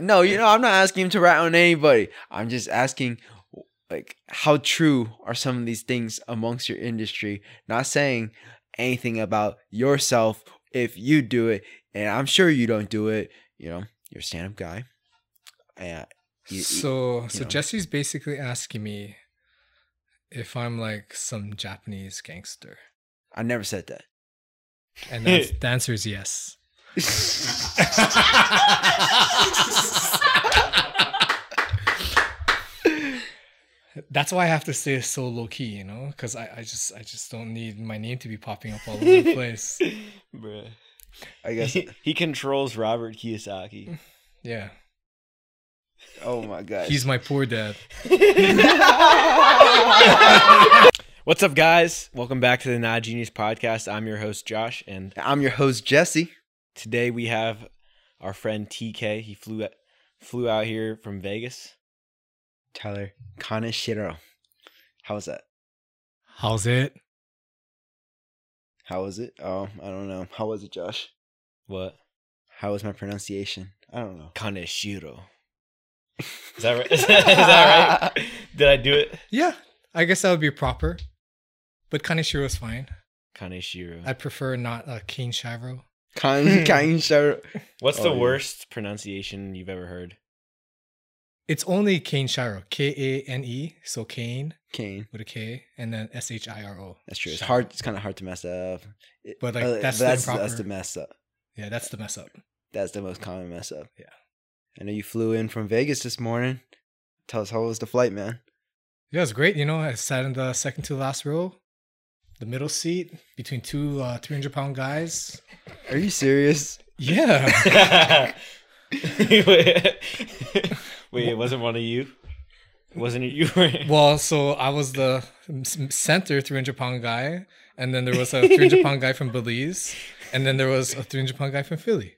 No, you know, I'm not asking him to rat on anybody. I'm just asking, like, how true are some of these things amongst your industry? Not saying anything about yourself if you do it, and I'm sure you don't do it. You know, you're a stand-up guy. And you- you- so so know. Jesse's basically asking me if I'm like some Japanese gangster, I never said that. and that's, the answer is yes. That's why I have to stay so low key, you know, because I, I just I just don't need my name to be popping up all over the place. Bruh. I guess. He, he controls Robert Kiyosaki. Yeah, Oh my god. he's my poor dad. What's up, guys? Welcome back to the Not Genius Podcast. I'm your host, Josh, and I'm your host Jesse. Today we have our friend TK. He flew flew out here from Vegas. Tyler Kaneshiro. How was that? How's it? How was it? Oh, I don't know. How was it, Josh? What? How was my pronunciation? I don't know. Kaneshiro. Is that right? Is that right? Did I do it? Yeah, I guess that would be proper, but Kaneshiro is fine. Kaneshiro. I prefer not uh, Kane Shiro. Kan Kaneshiro. What's Oh, the yeah. worst pronunciation you've ever heard? It's only Kane Shiro. K A N E. So Kane Kane. with a K and then S H I R O. That's true. It's hard. It's kind of hard to mess up. It- But, like, uh, that's the that's, that's improper- the mess up. Yeah, that's the mess up. That's the most common mess up. Yeah. I know you flew in from Vegas this morning. Tell us how was the flight, man? Yeah, it was great. You know, I sat in the second to last row, the middle seat between two uh, 300 pound guys. Are you serious? Yeah. Wait, it wasn't one of you? Wasn't it you? well, so I was the center 300 pound guy, and then there was a 300 pound guy from Belize, and then there was a 300 pound guy from Philly.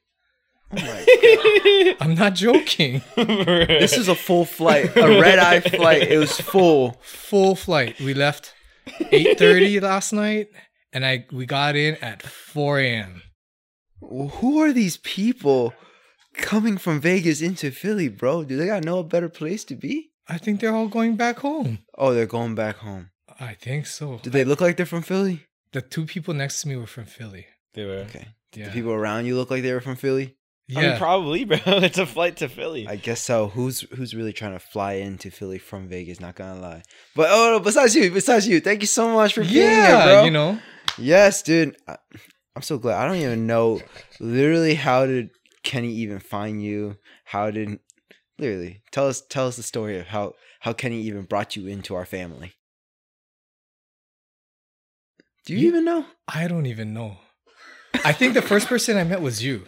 Oh I'm not joking. This is a full flight, a red eye flight. It was full. Full flight. We left 8:30 last night, and I we got in at 4 a.m. Who are these people coming from Vegas into Philly, bro? Do they got no better place to be? I think they're all going back home. Oh, they're going back home. I think so. Do they look like they're from Philly? The two people next to me were from Philly. They were. Okay. Yeah. The people around you look like they were from Philly? I mean, probably, bro. It's a flight to Philly. I guess so. Who's who's really trying to fly into Philly from Vegas? Not gonna lie. But oh, no, besides you, besides you, thank you so much for being yeah, here, bro. you know. Yes, dude. I, I'm so glad. I don't even know literally how did Kenny even find you? How did literally tell us tell us the story of how how Kenny even brought you into our family. Do you You- even know? I don't even know. I think the first person I met was you.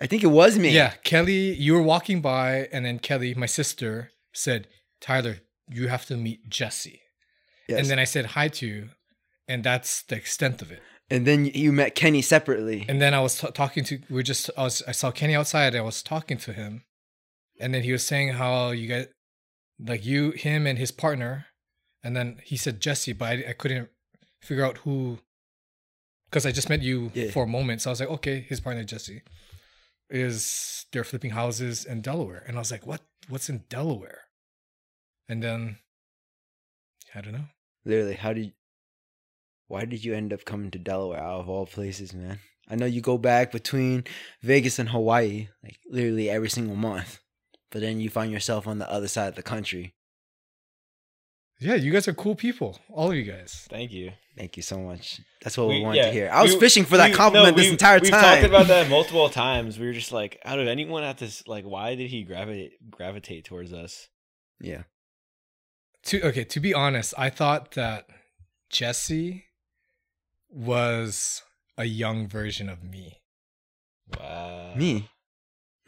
I think it was me. Yeah, Kelly, you were walking by, and then Kelly, my sister, said, Tyler, you have to meet Jesse. Yes. And then I said hi to you, and that's the extent of it. and then you met Kenny separately. And then I was t- talking to, we just, I was, I saw Kenny outside, I was talking to him, and then he was saying how you guys, like you, him, and his partner, and then he said Jesse, but I, I couldn't figure out who, because I just met you Yeah. for a moment. So I was like, okay, his partner Jesse is they're flipping houses in Delaware, and I was like, what? What's in Delaware? And then I don't know. literally, how did why did you end up coming to Delaware out of all places, man? I know you go back between Vegas and Hawaii, like literally every single month. But then you find yourself on the other side of the country. Yeah, you guys are cool people, all of you guys. Thank you. Thank you so much. That's what we, We- wanted yeah, to hear. I was we- fishing for that we- compliment no, this we- entire we've time. talked about that multiple times. We were just like, out of anyone at this, like, why did he gravitate gravitate towards us? Yeah. To okay, to be honest, I thought that Jesse was a young version of me. Wow. Me?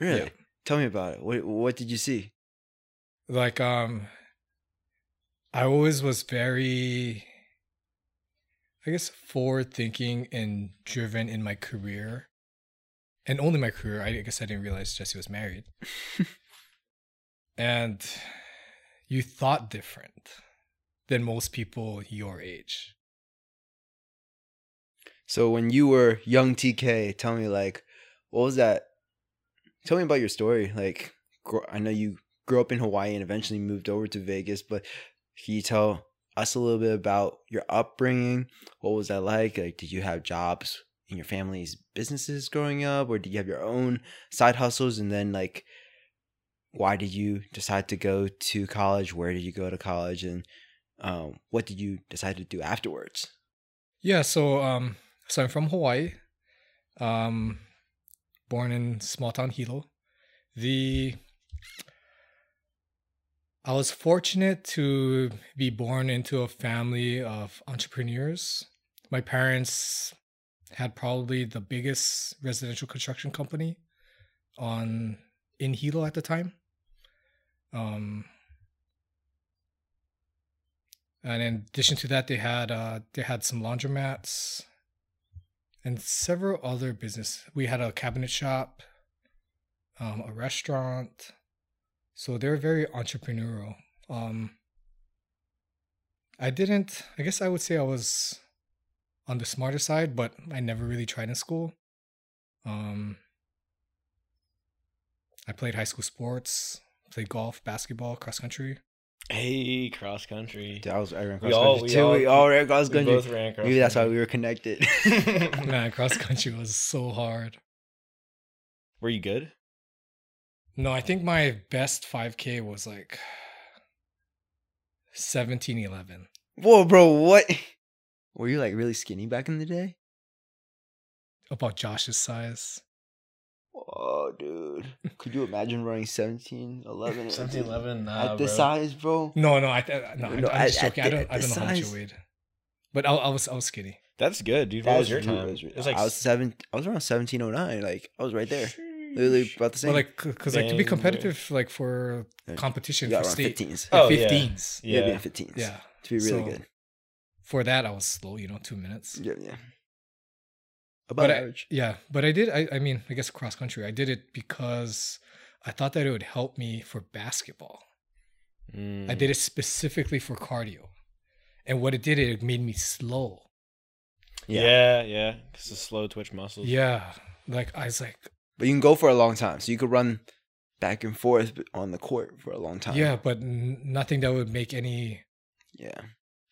Really? Yeah. Tell me about it. What what did you see? Like um I always was very I guess forward thinking and driven in my career. And only my career. I guess I didn't realize Jesse was married. and you thought different than most people your age. So when you were young TK, tell me like what was that tell me about your story. Like, I know you grew up in Hawaii and eventually moved over to Vegas, but can you tell us a little bit about your upbringing? What was that like? Like, did you have jobs in your family's businesses growing up, or did you have your own side hustles? And then, like, why did you decide to go to college? Where did you go to college? And um, what did you decide to do afterwards? Yeah, so um so I'm from Hawaii. Um born in small town Hilo. The I was fortunate to be born into a family of entrepreneurs. My parents had probably the biggest residential construction company on in Hilo at the time. Um and in addition to that, they had uh, they had some laundromats and several other business. We had a cabinet shop, um, a restaurant. So they're very entrepreneurial. Um, I didn't. I guess I would say I was on the smarter side, but I never really tried in school. Um, I played high school sports, played golf, basketball, cross country. Hey, cross country. I was I ran We cross all- country we too. all- we all ran cross We country. both ran cross Maybe that's why we were connected. Man, cross country was so hard. Were you good? No, I think my best 5K was like 1711. Whoa, bro, what? Were you like really skinny back in the day? About Josh's size. Oh, dude. Could you imagine running 17, 11? at- 1711, At this size, bro? No, no, I th- no, No, I, I'm just joking. at I don't, I don't know how much you weighed, but I, I was, I was skinny. That's good, dude. That What was was your really- time? was It was like I was seven. I was around 1709. Like, I was right there. Literally about the same. But like, because like to be competitive, like for competition for got state, 15s. Oh, 15s. Yeah, Yeah. being 15s. Yeah. To be really So, good. For that, I was slow. You know, two minutes. Yeah, yeah. About but I, average. yeah, but I did. I, I mean, I guess cross country. I did it because I thought that it would help me for basketball. I Mm. did it specifically for cardio, and what it did, it made me slow. Yeah, yeah. Because the slow twitch muscles. Yeah, like I was like, But you can go for a long time. So you could run back and forth on the court for a long time. yeah, but n- nothing that would make any. Yeah.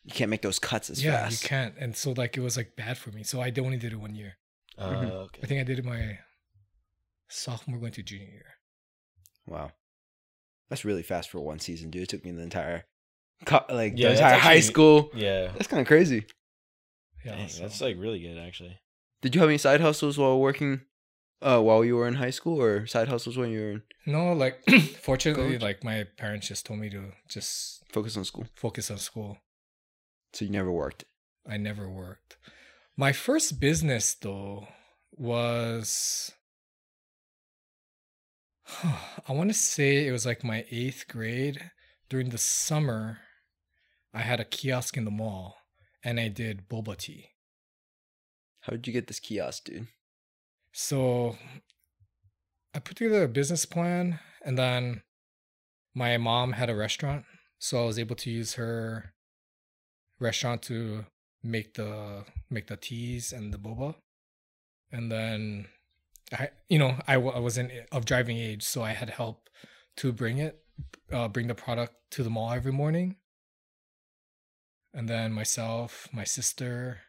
You can't make those cuts as yeah, fast. you can't, and so like it was like bad for me. So I only did it one year. Uh, okay. I think I did it my sophomore going to junior year. Wow. That's really fast for one season, dude. It took me the entire, co- like Yeah, the that's entire high school. Yeah. That's kind of crazy. Yeah, Dang, so- that's like really good, actually. Did you have any side hustles while working, uh, while you were in high school, or side hustles when you were in no, like fortunately, College? like my parents just told me to just focus on school? focus on school. So you never worked. I never worked. My first business though was I want to say it was like my 8th grade during the summer I had a kiosk in the mall and I did boba tea. How did you get this kiosk, dude? So I put together a business plan and then my mom had a restaurant so I was able to use her restaurant to make the make the teas and the boba. And then I you know I, I wasn't of driving age so I had help to bring it uh, bring the product to the mall every morning. And then myself my sister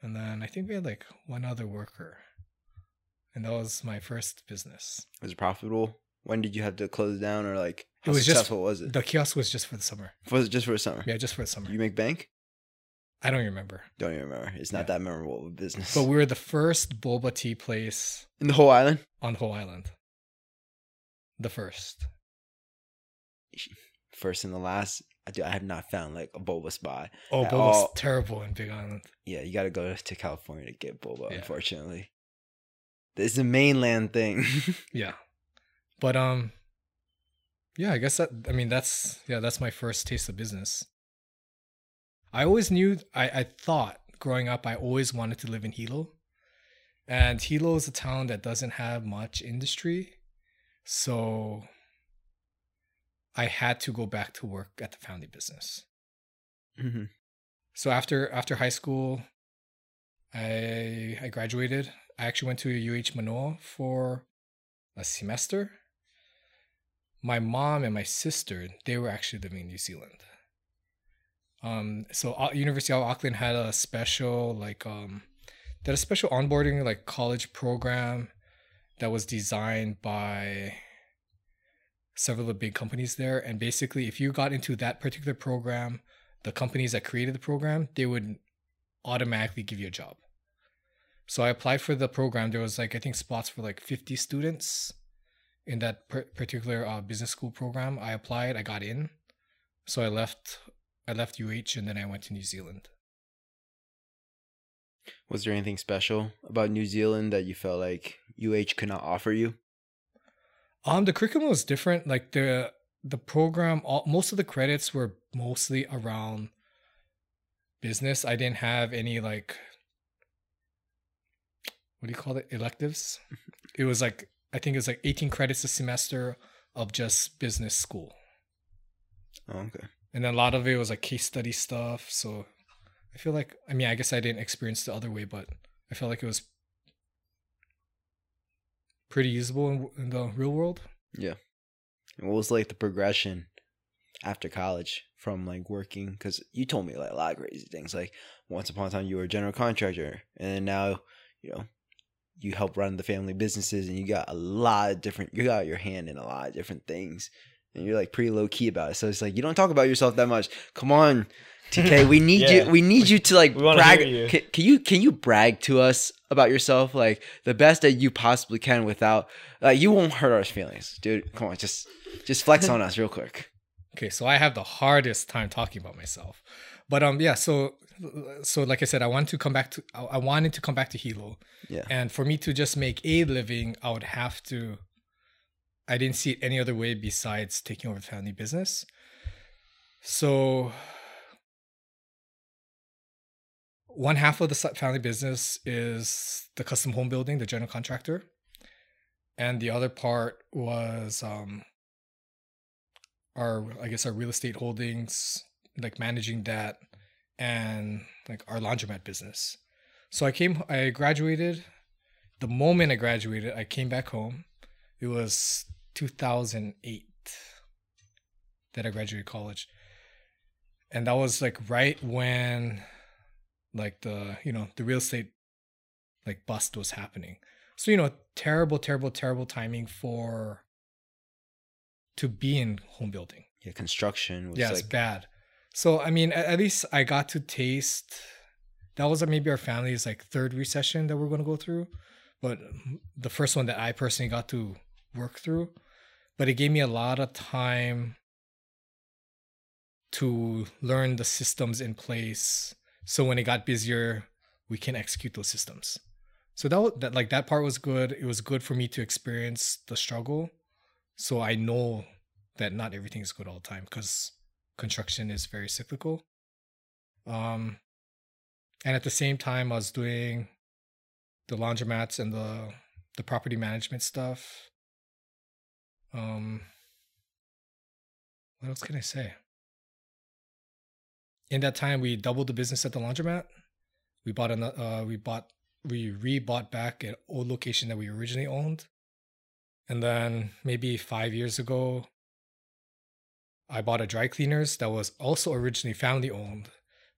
and then I think we had like one other worker and that was my first business Was it profitable? When did you have to close down, or like how was just- successful was it? the kiosk was just for the summer was it just for the summer? yeah just for the summer You make bank? I don't remember Don't even remember. It's not Yeah. that memorable of a business. but we were the first boba tea place in the whole island. on the Whole Island the first First and the last. I do. I have not found like a boba spot. oh boba's all. terrible in Big Island Yeah, you got to go to California to get boba. Yeah. Unfortunately, it's a mainland thing. Yeah. But um yeah, I guess that I mean that's yeah, that's my first taste of business. I always knew I, I thought growing up I always wanted to live in Hilo. And Hilo is a town that doesn't have much industry. So I had to go back to work at the family business. Mhm. So after after high school, I I graduated. I actually went to UH Manoa for a semester. My mom and my sister, they were actually living in New Zealand. Um, so uh, University of Auckland had a special like um, a special onboarding like college program that was designed by several of the big companies there. And basically, if you got into that particular program, the companies that created the program, they would automatically give you a job. So I applied for the program. There was like I think spots for like 50 students in that per- particular uh, business school program. I applied. I got in. So I left. I left UH and then I went to New Zealand. Was there anything special about New Zealand that you felt like UH could not offer you? Um, the curriculum was different. Like the the program, all, most of the credits were mostly around business. I didn't have any like what do you call it electives. it was like I think it was like eighteen credits a semester of just business school, Oh, okay. and then a lot of it was like case study stuff. So I feel like I mean I guess I didn't experience the other way, but I felt like it was pretty usable in, in the real world. Yeah. And what was like the progression after college from like working? Because you told me like a lot of crazy things. Like once upon a time you were a general contractor, and then now you know you help run the family businesses, and you got a lot of different. You got your hand in a lot of different things, and you're like pretty low key about it. So it's like you don't talk about yourself that much. Come on. TK, we need Yeah. you. We need you to like brag. you. Can, can you can you brag to us about yourself like the best that you possibly can without like you won't hurt our feelings, dude. Come on, just just flex on us real quick. Okay, so I have the hardest time talking about myself, but um, yeah. So, so like I said, I want to come back to. I wanted to come back to Hilo, Yeah. and for me to just make a living, I would have to. I didn't see it any other way besides taking over the family business. So, one half of the family business is the custom home building, the general contractor, and the other part was um, our I guess our real estate holdings, like managing that, and like our laundromat business. So I came, I graduated. The moment I graduated, I came back home. It was 2008 that I graduated college, and that was like right when, like the you know the real estate, like bust was happening. So you know, terrible, terrible, terrible timing for to be in home building. Yeah, construction was Yeah, it's bad. So I mean, at, at least I got to taste. That was uh, maybe our family's like third recession that we're going to go through, but the first one that I personally got to work through. But it gave me a lot of time to learn the systems in place. So when it got busier, we can execute those systems. So that, that like that part was good. It was good for me to experience the struggle, so I know that not everything is good all the time because construction is very cyclical. Um, and at the same time, I was doing the laundromats and the the property management stuff. Um, what else can I say? In that time, we doubled the business at the laundromat. We bought another. Uh, we bought. We re-bought back an old location that we originally owned, and then maybe five years ago, I bought a dry cleaners that was also originally family owned,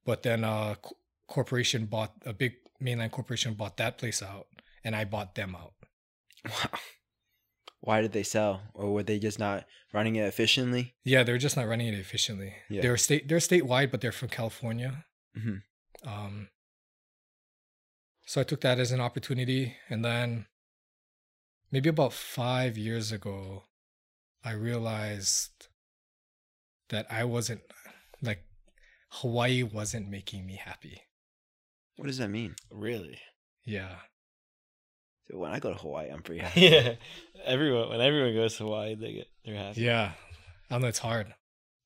but then a co- corporation bought a big mainland corporation bought that place out, and I bought them out. wow. Why did they sell, or were they just not running it efficiently? Yeah, they're just not running it efficiently. Yeah. They're state they're statewide, but they're from California. Mhm. Um, so I took that as an opportunity, and then maybe about five years ago, I realized that I wasn't like Hawaii wasn't making me happy. What does that mean? Really? Yeah. So when I go to Hawaii, I'm pretty happy. Yeah. Everyone when everyone goes to Hawaii, they get they're happy. Yeah. I know it's hard.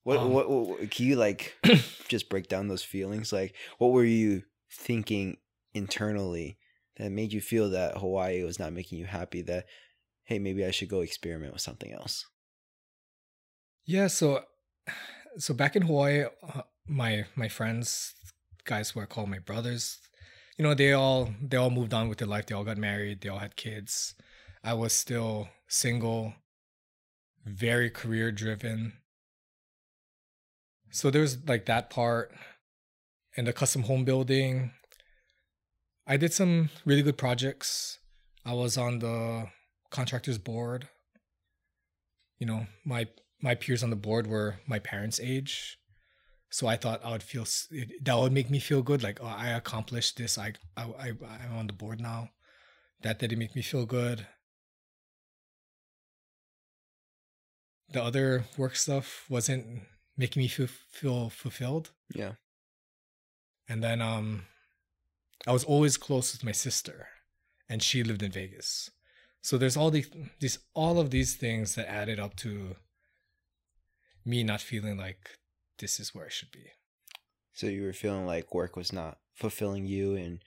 What, Um, what, what, what- can you like just break down those feelings? Like, what were you thinking internally that made you feel that Hawaii was not making you happy? That hey, maybe I should go experiment with something else. Yeah, so so back in Hawaii, uh, my my friends, guys who I call my brothers, you know, they all they all moved on with their life. They all got married. They all had kids. I was still single, very career driven. So there's like that part and the custom home building. I did some really good projects. I was on the contractors board. You know, my my peers on the board were my parents' age. So I thought I would feel that would make me feel good. Like, oh, I accomplished this. I, I, I, I'm on the board now. That didn't make me feel good. The other work stuff wasn't making me feel feel fulfilled. Yeah. And then um, I was always close with my sister, and she lived in Vegas. So there's all these, these all of these things that added up to me not feeling like this is where I should be. So you were feeling like work was not fulfilling you and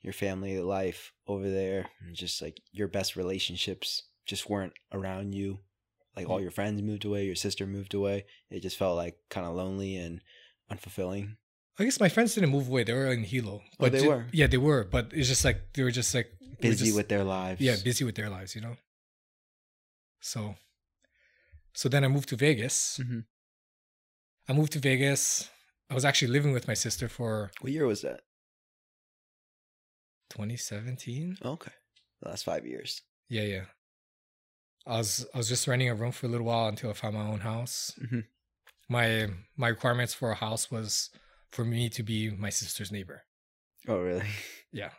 your family life over there, and just like your best relationships just weren't around you. Like all your friends moved away, your sister moved away. It just felt like kind of lonely and unfulfilling. I guess my friends didn't move away; they were in Hilo. Oh, they ju- were? Yeah, they were. But it's just like they were just like Busy just- with their lives. yeah, busy with their lives, you know. So, so then I moved to Vegas. Mhm. I moved to Vegas. I was actually living with my sister for What year was that? 2017. Okay. The last five years. Yeah, yeah. I was I was just renting a room for a little while until I found my own house. Mhm. My my requirements for a house was for me to be my sister's neighbor. Oh, really? Yeah.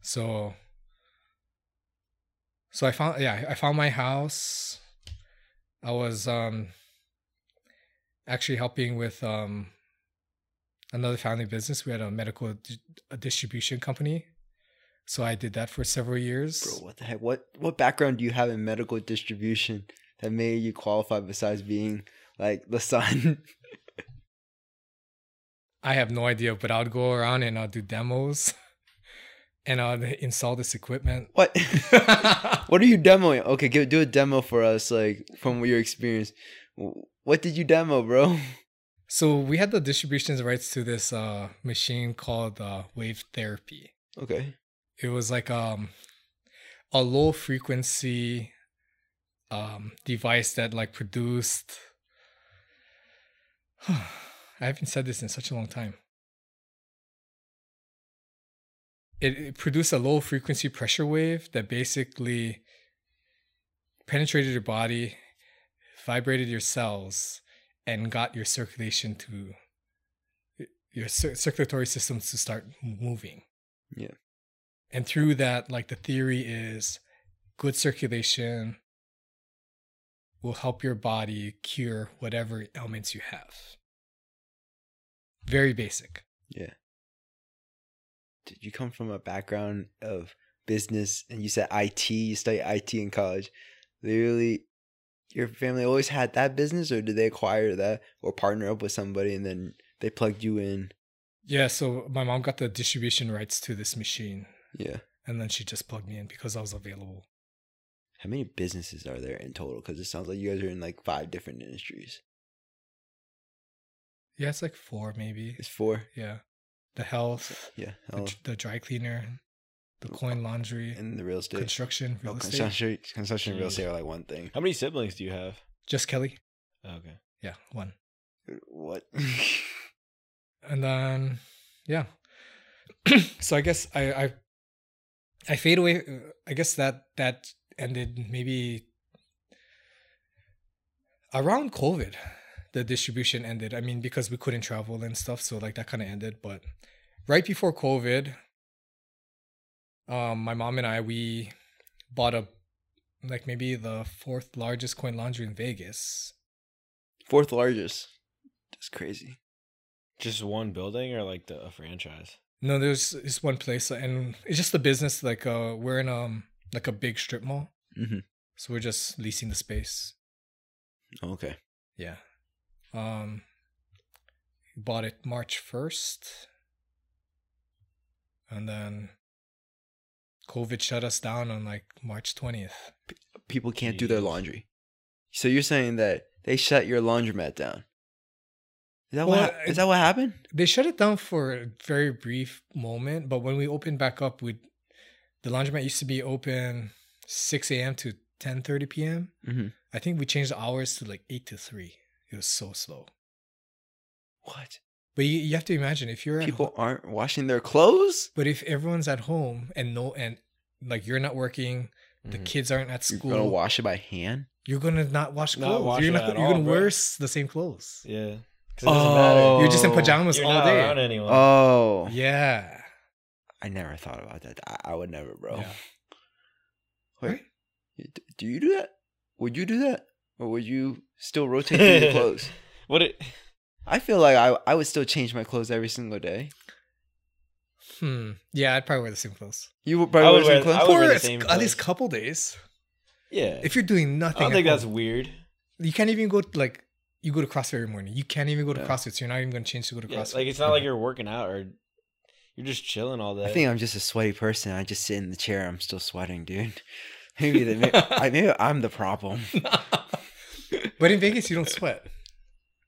So so I found yeah, I found my house. I was um actually helping with um another family business. We had a medical di- a distribution company. So I did that for several years. Bro, what the heck? What what background do you have in medical distribution that made you qualify besides being like the son? I have no idea, but I'll go around and I'll do demos and I'll install this equipment. what? what are you demoing? Okay, give, do a demo for us, like from your experience. What did you demo, bro? so we had the distributions rights to this uh, machine called uh, wave therapy. Okay. It was like um, a low frequency um, device that like produced. I haven't said this in such a long time. It, it produced a low frequency pressure wave that basically penetrated your body, vibrated your cells, and got your circulation to your cir- circulatory systems to start moving. Yeah. And through that, like the theory is good circulation will help your body cure whatever ailments you have. Very basic. Yeah. Did you come from a background of business and you said IT, you studied IT in college? Literally, your family always had that business, or did they acquire that or partner up with somebody and then they plugged you in? Yeah, so my mom got the distribution rights to this machine Yeah. and then she just plugged me in because I was available. How many businesses are there in total? Because it sounds like you guys are in like five different industries. Yeah, it's like four maybe. It's four. Yeah. The health, Yeah. the, Oh, the dry cleaner, the oh, coin laundry, and the real estate. construction, real Oh, estate. construction, construction, and real estate are like one thing. How many siblings do you have? Just Kelly. Oh, okay. Yeah, one. What? and then yeah so i guess i i i fade away i guess that that ended maybe around covid the distribution ended i mean because we couldn't travel and stuff so like that kind of ended but right before covid um my mom and i we bought a like maybe the fourth largest coin laundry in vegas Fourth largest. That's crazy. Just one building or like the a franchise? No, there's this one place, and it's just a business. Like, uh, we're in um like a big strip mall, Mm-hmm. so we're just leasing the space. Okay. Yeah. Um, bought it March first, and then COVID shut us down on like March twentieth. People can't do their laundry. So you're saying that they shut your laundromat down? Is that Well, what? hap- is that what happened? They shut it down for a very brief moment, but when we opened back up, we the laundromat used to be open six a.m. to 10 30 p.m. hmm I think we changed the hours to like 8 to 3. It was so slow. What? But you, you have to imagine if you're at People ho- aren't washing their clothes. but if everyone's at home and no and like you're not working, the Mhm. kids aren't at school. You're gonna wash it by hand. you're gonna not wash Not clothes. wash you're it not you're all, gonna bro. wear the same clothes. Yeah. Because it doesn't matter. Oh. You're just in pajamas You're all not day. Oh, Yeah. I never thought about that. I, I would never, bro. Yeah. Wait, you- d- do you do that? Would you do that, or would you still rotate through your clothes? what it? I feel like I I would still change my clothes every single day. Hmm. Yeah, I'd probably wear the same clothes. You would probably I wear would the same wear- clothes. Would wear For the at same at least clothes. couple days. Yeah. If you're doing I nothing, don't at think that's home, weird. you can't even go to, like you go to CrossFit every morning. You can't even go to Yeah. CrossFit. So you're not even gonna change to go to Yeah, CrossFit. like it's not like you're working out or you're just chilling all day. I think I'm just a sweaty person. I just sit in the chair. I'm still sweating, dude. Maybe the, maybe, I, maybe I'm the problem. But in Vegas, you don't sweat.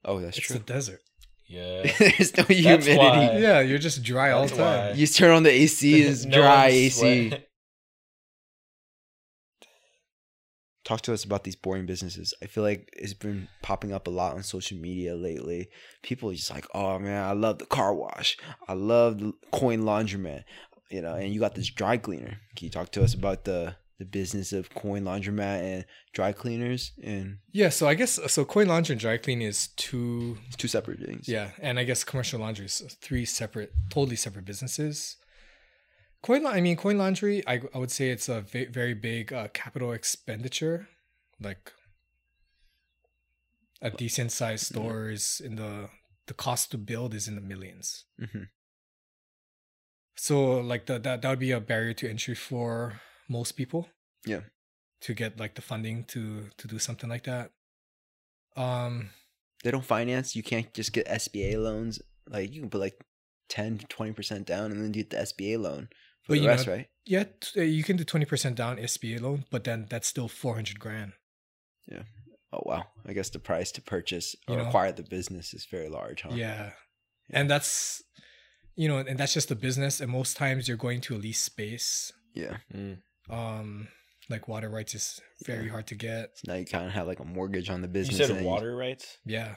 Oh, that's It's true. It's the desert. yeah. There's no humidity. Yeah, you're just dry all the time. why. You just turn on the AC, it's No dry AC. Talk to us about these boring businesses. I feel like it's been popping up a lot on social media lately. People are just like, "Oh man, I love the car wash. I love the coin laundromat." You know, and you got this dry cleaner. Can you talk to us about the the business of coin laundromat and dry cleaners and Yeah, so I guess so. Coin laundry and dry cleaning is two. two separate things? Yeah, and I guess commercial laundry is three separate, totally separate businesses. Coin, I mean, coin laundry. I, I would say it's a very big uh, capital expenditure, like a decent sized store is in the the cost to build is in the millions. hmm So like the, that that would be a barrier to entry for most people. Yeah. To get like the funding to to do something like that. Um They don't finance. You can't just get SBA loans. Like you can put like 10 to 20% down and then get the SBA loan for But the you rest, know- right? yeah, uh, you can do 20% down SBA loan, but then that's still 400 grand. Yeah. Oh wow. I guess the price to purchase or You know? acquire the business is very large, huh? Yeah. And that's you know, and that's just the business and most times you're going to a lease space. Yeah. Mm. Um like water rights is very Yeah. hard to get. So now you kind of have like a mortgage on the business. You business. said and you- water rights? Yeah.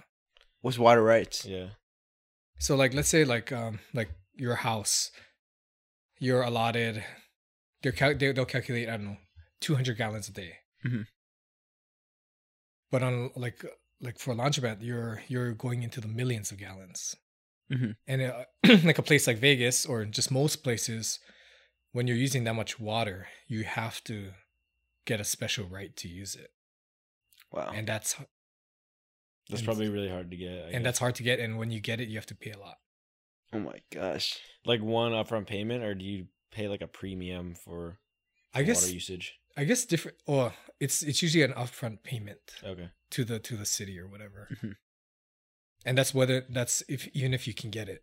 What's water rights? Yeah. So like let's say like um like your house you're allotted they're cal- they, they'll calculate I don't know 200 gallons a day. Mhm. But on like like for a laundromat you're you're going into the millions of gallons. Mhm. And uh, like a place like Vegas or just most places when you're using that much water you have to get a special right to use it. Wow. And that's That's And- probably really hard to get. I and guess. that's hard to get and when you get it you have to pay a lot. oh my gosh. like one upfront payment, or do you pay like a premium for I guess water usage? I guess different. Or it's it's usually an upfront payment Okay. to the to the city or whatever, Mhm. and that's whether that's if even if you can get it.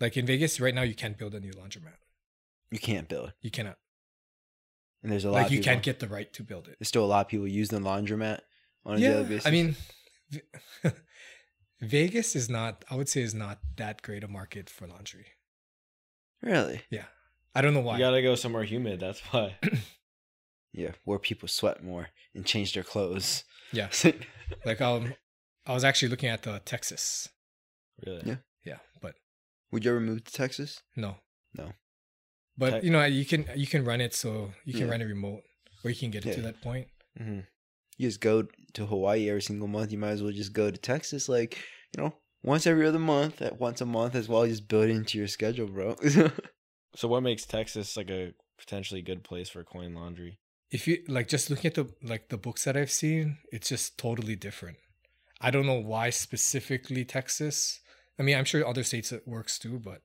Like in Vegas right now, you can't build a new laundromat. You can't build. It. You cannot. And there's a lot Like of you people, can't get the right to build it. there's still a lot of people use the laundromat on a Yeah, daily basis. I mean, Vegas is not. I would say is not that great a market for laundry. really? Yeah. I don't know why. You gotta go somewhere humid. That's why. Yeah, where people sweat more and change their clothes. Yeah. Like um, I was actually looking at the Texas. really. Yeah. Yeah, but Would you ever move to Texas? No. No. But Tech- you know, you can you can run it so you can Yeah. run it remote or you can get it to that point. hmm You just go to Hawaii every single month. You might as well just go to Texas, like you know, once every other month, at once a month as well. Just build it into your schedule, bro. So what makes Texas like a potentially good place for coin laundry? If you like just looking at the like the books that I've seen, it's just totally different. I don't know why specifically Texas. I mean, I'm sure other states it works too, but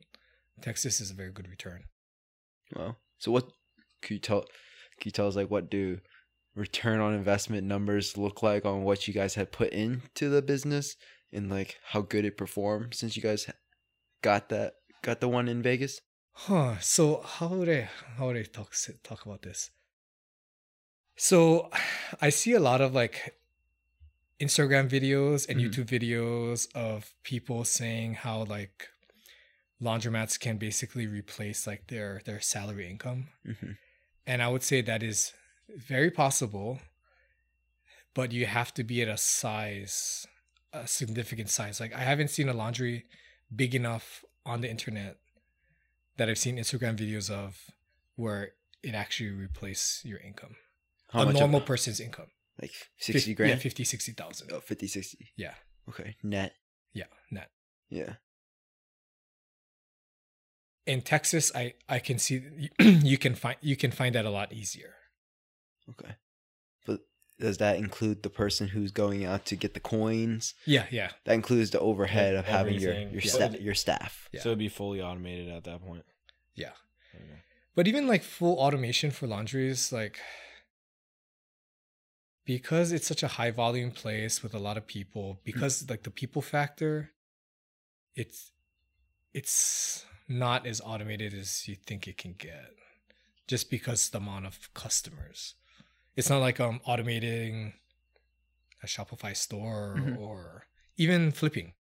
Texas is a very good return. Wow. So what can you tell? Can you tell us like what do return on investment numbers look like on what you guys had put into the business and like how good it performed since you guys got that got the one in Vegas? Huh. So how would I how would I talk talk about this? So I see a lot of like Instagram videos and Mhm. YouTube videos of people saying how like laundromats can basically replace like their their salary income. hmm And I would say that is very possible, but you have to be at a size, a significant size. Like I haven't seen a laundry big enough on the internet that I've seen Instagram videos of where it actually replace your income, How a normal Of, person's income. like sixty Fif- grand. Yeah, 50, 60,000. Oh, 50, 60. Yeah, Okay, net. yeah, net. Yeah. In Texas, I I can see you can find you can find that a lot easier. Okay. But does that include the person who's going out to get the coins? Yeah, yeah, That includes the overhead Yeah, of having your everything. your Yeah. staff. Your staff. Yeah. So it'd be fully automated at that point. yeah. Okay. But even like full automation for laundries, like because it's such a high volume place with a lot of people, hmm. because like the people factor, it's it's not as automated as you think it can get. Just because the amount of customers. It's not like um automating a Shopify store Mhm. or even flipping.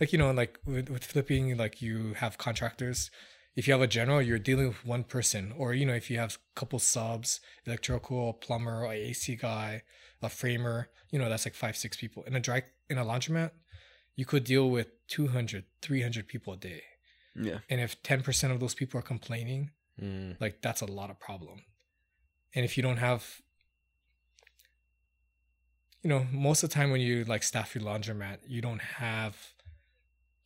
Like you know, like with, with flipping, like you have contractors if you have a general, you're dealing with one person, or you know, if you have a couple subs, electrical, plumber, a AC guy, a framer, you know, that's like five, six people. In a dry in a laundromat, you could deal with 200, 300 people a day. Yeah. And if 10% of those people are complaining, Mm. like that's a lot of problem. And if you don't have you know, most of the time when you like staff your laundromat, you don't have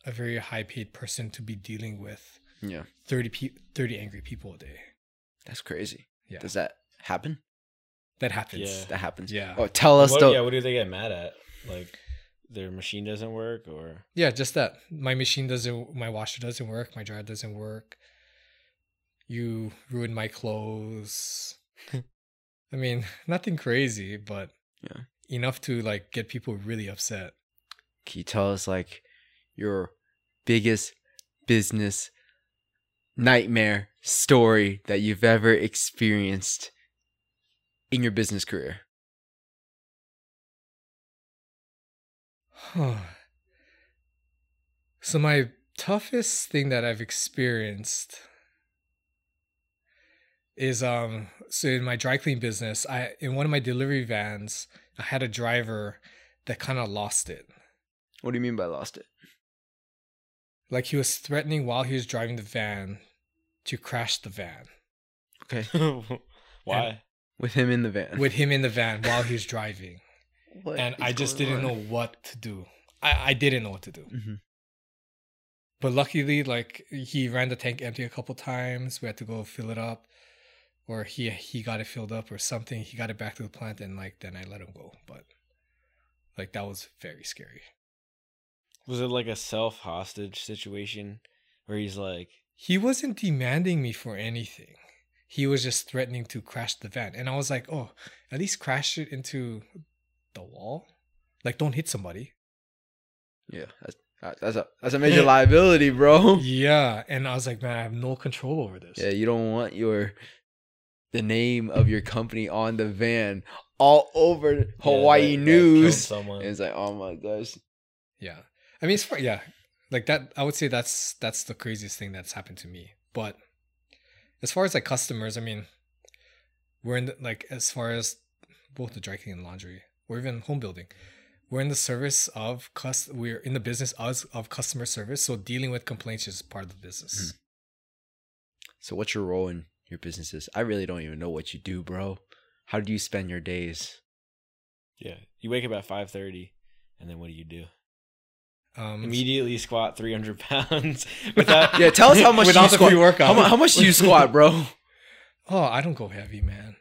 a very high paid person to be dealing with Yeah. 30 pe- 30 angry people a day. That's crazy. Yeah. Does that happen? That happens. Yeah. That happens. Yeah. Oh, tell us What, though. yeah, what do they get mad at? Like their machine doesn't work or Yeah, just that. My machine doesn't my washer doesn't work, my dryer doesn't work. You ruined my clothes. I mean, nothing crazy, but Yeah. enough to like get people really upset. Can you tell us like your biggest business nightmare story that you've ever experienced in your business career? so my toughest thing that I've experienced is um so in my dry clean business, I in one of my delivery vans, I had a driver that kind of lost it. What do you mean by lost it? Like he was threatening while he was driving the van to crash the van Okay. why? With him in the van. with him in the van while he was driving. What And I just didn't on? know what to do. I, I didn't know what to do. Mhm. But luckily, like he ran the tank empty a couple times. We had to go fill it up. Or he he got it filled up or something. He got it back to the plant and like then I let him go. But like that was very scary. Was it like a self hostage situation where he's like, He wasn't demanding me for anything. He was just threatening to crash the van. And I was like, oh, at least crash it into the wall. Like, don't hit somebody. Yeah, that's that's a that's a major liability, bro. Yeah. And I was like, man, I have no control over this. Yeah, you don't want your the name of your company on the van all over Hawaii that- that news. someone. It's like, oh my gosh. Yeah. I mean, it's fun. Yeah. Like that, I would say that's that's the craziest thing that's happened to me. But as far as like customers, I mean, we're in the, like as far as both the dry cleaning and laundry, or even home building, we're in the service of cus. We're in the business of, of customer service. So dealing with complaints is part of the business. So what's your role in your businesses? I really don't even know what you do, bro. How do you spend your days? yeah, you wake up at five thirty, and then what do you do? Um, Immediately squat three hundred pounds without. Yeah, tell us how much Without you squat. How, how much do you squat, bro? Oh, I don't go heavy, man.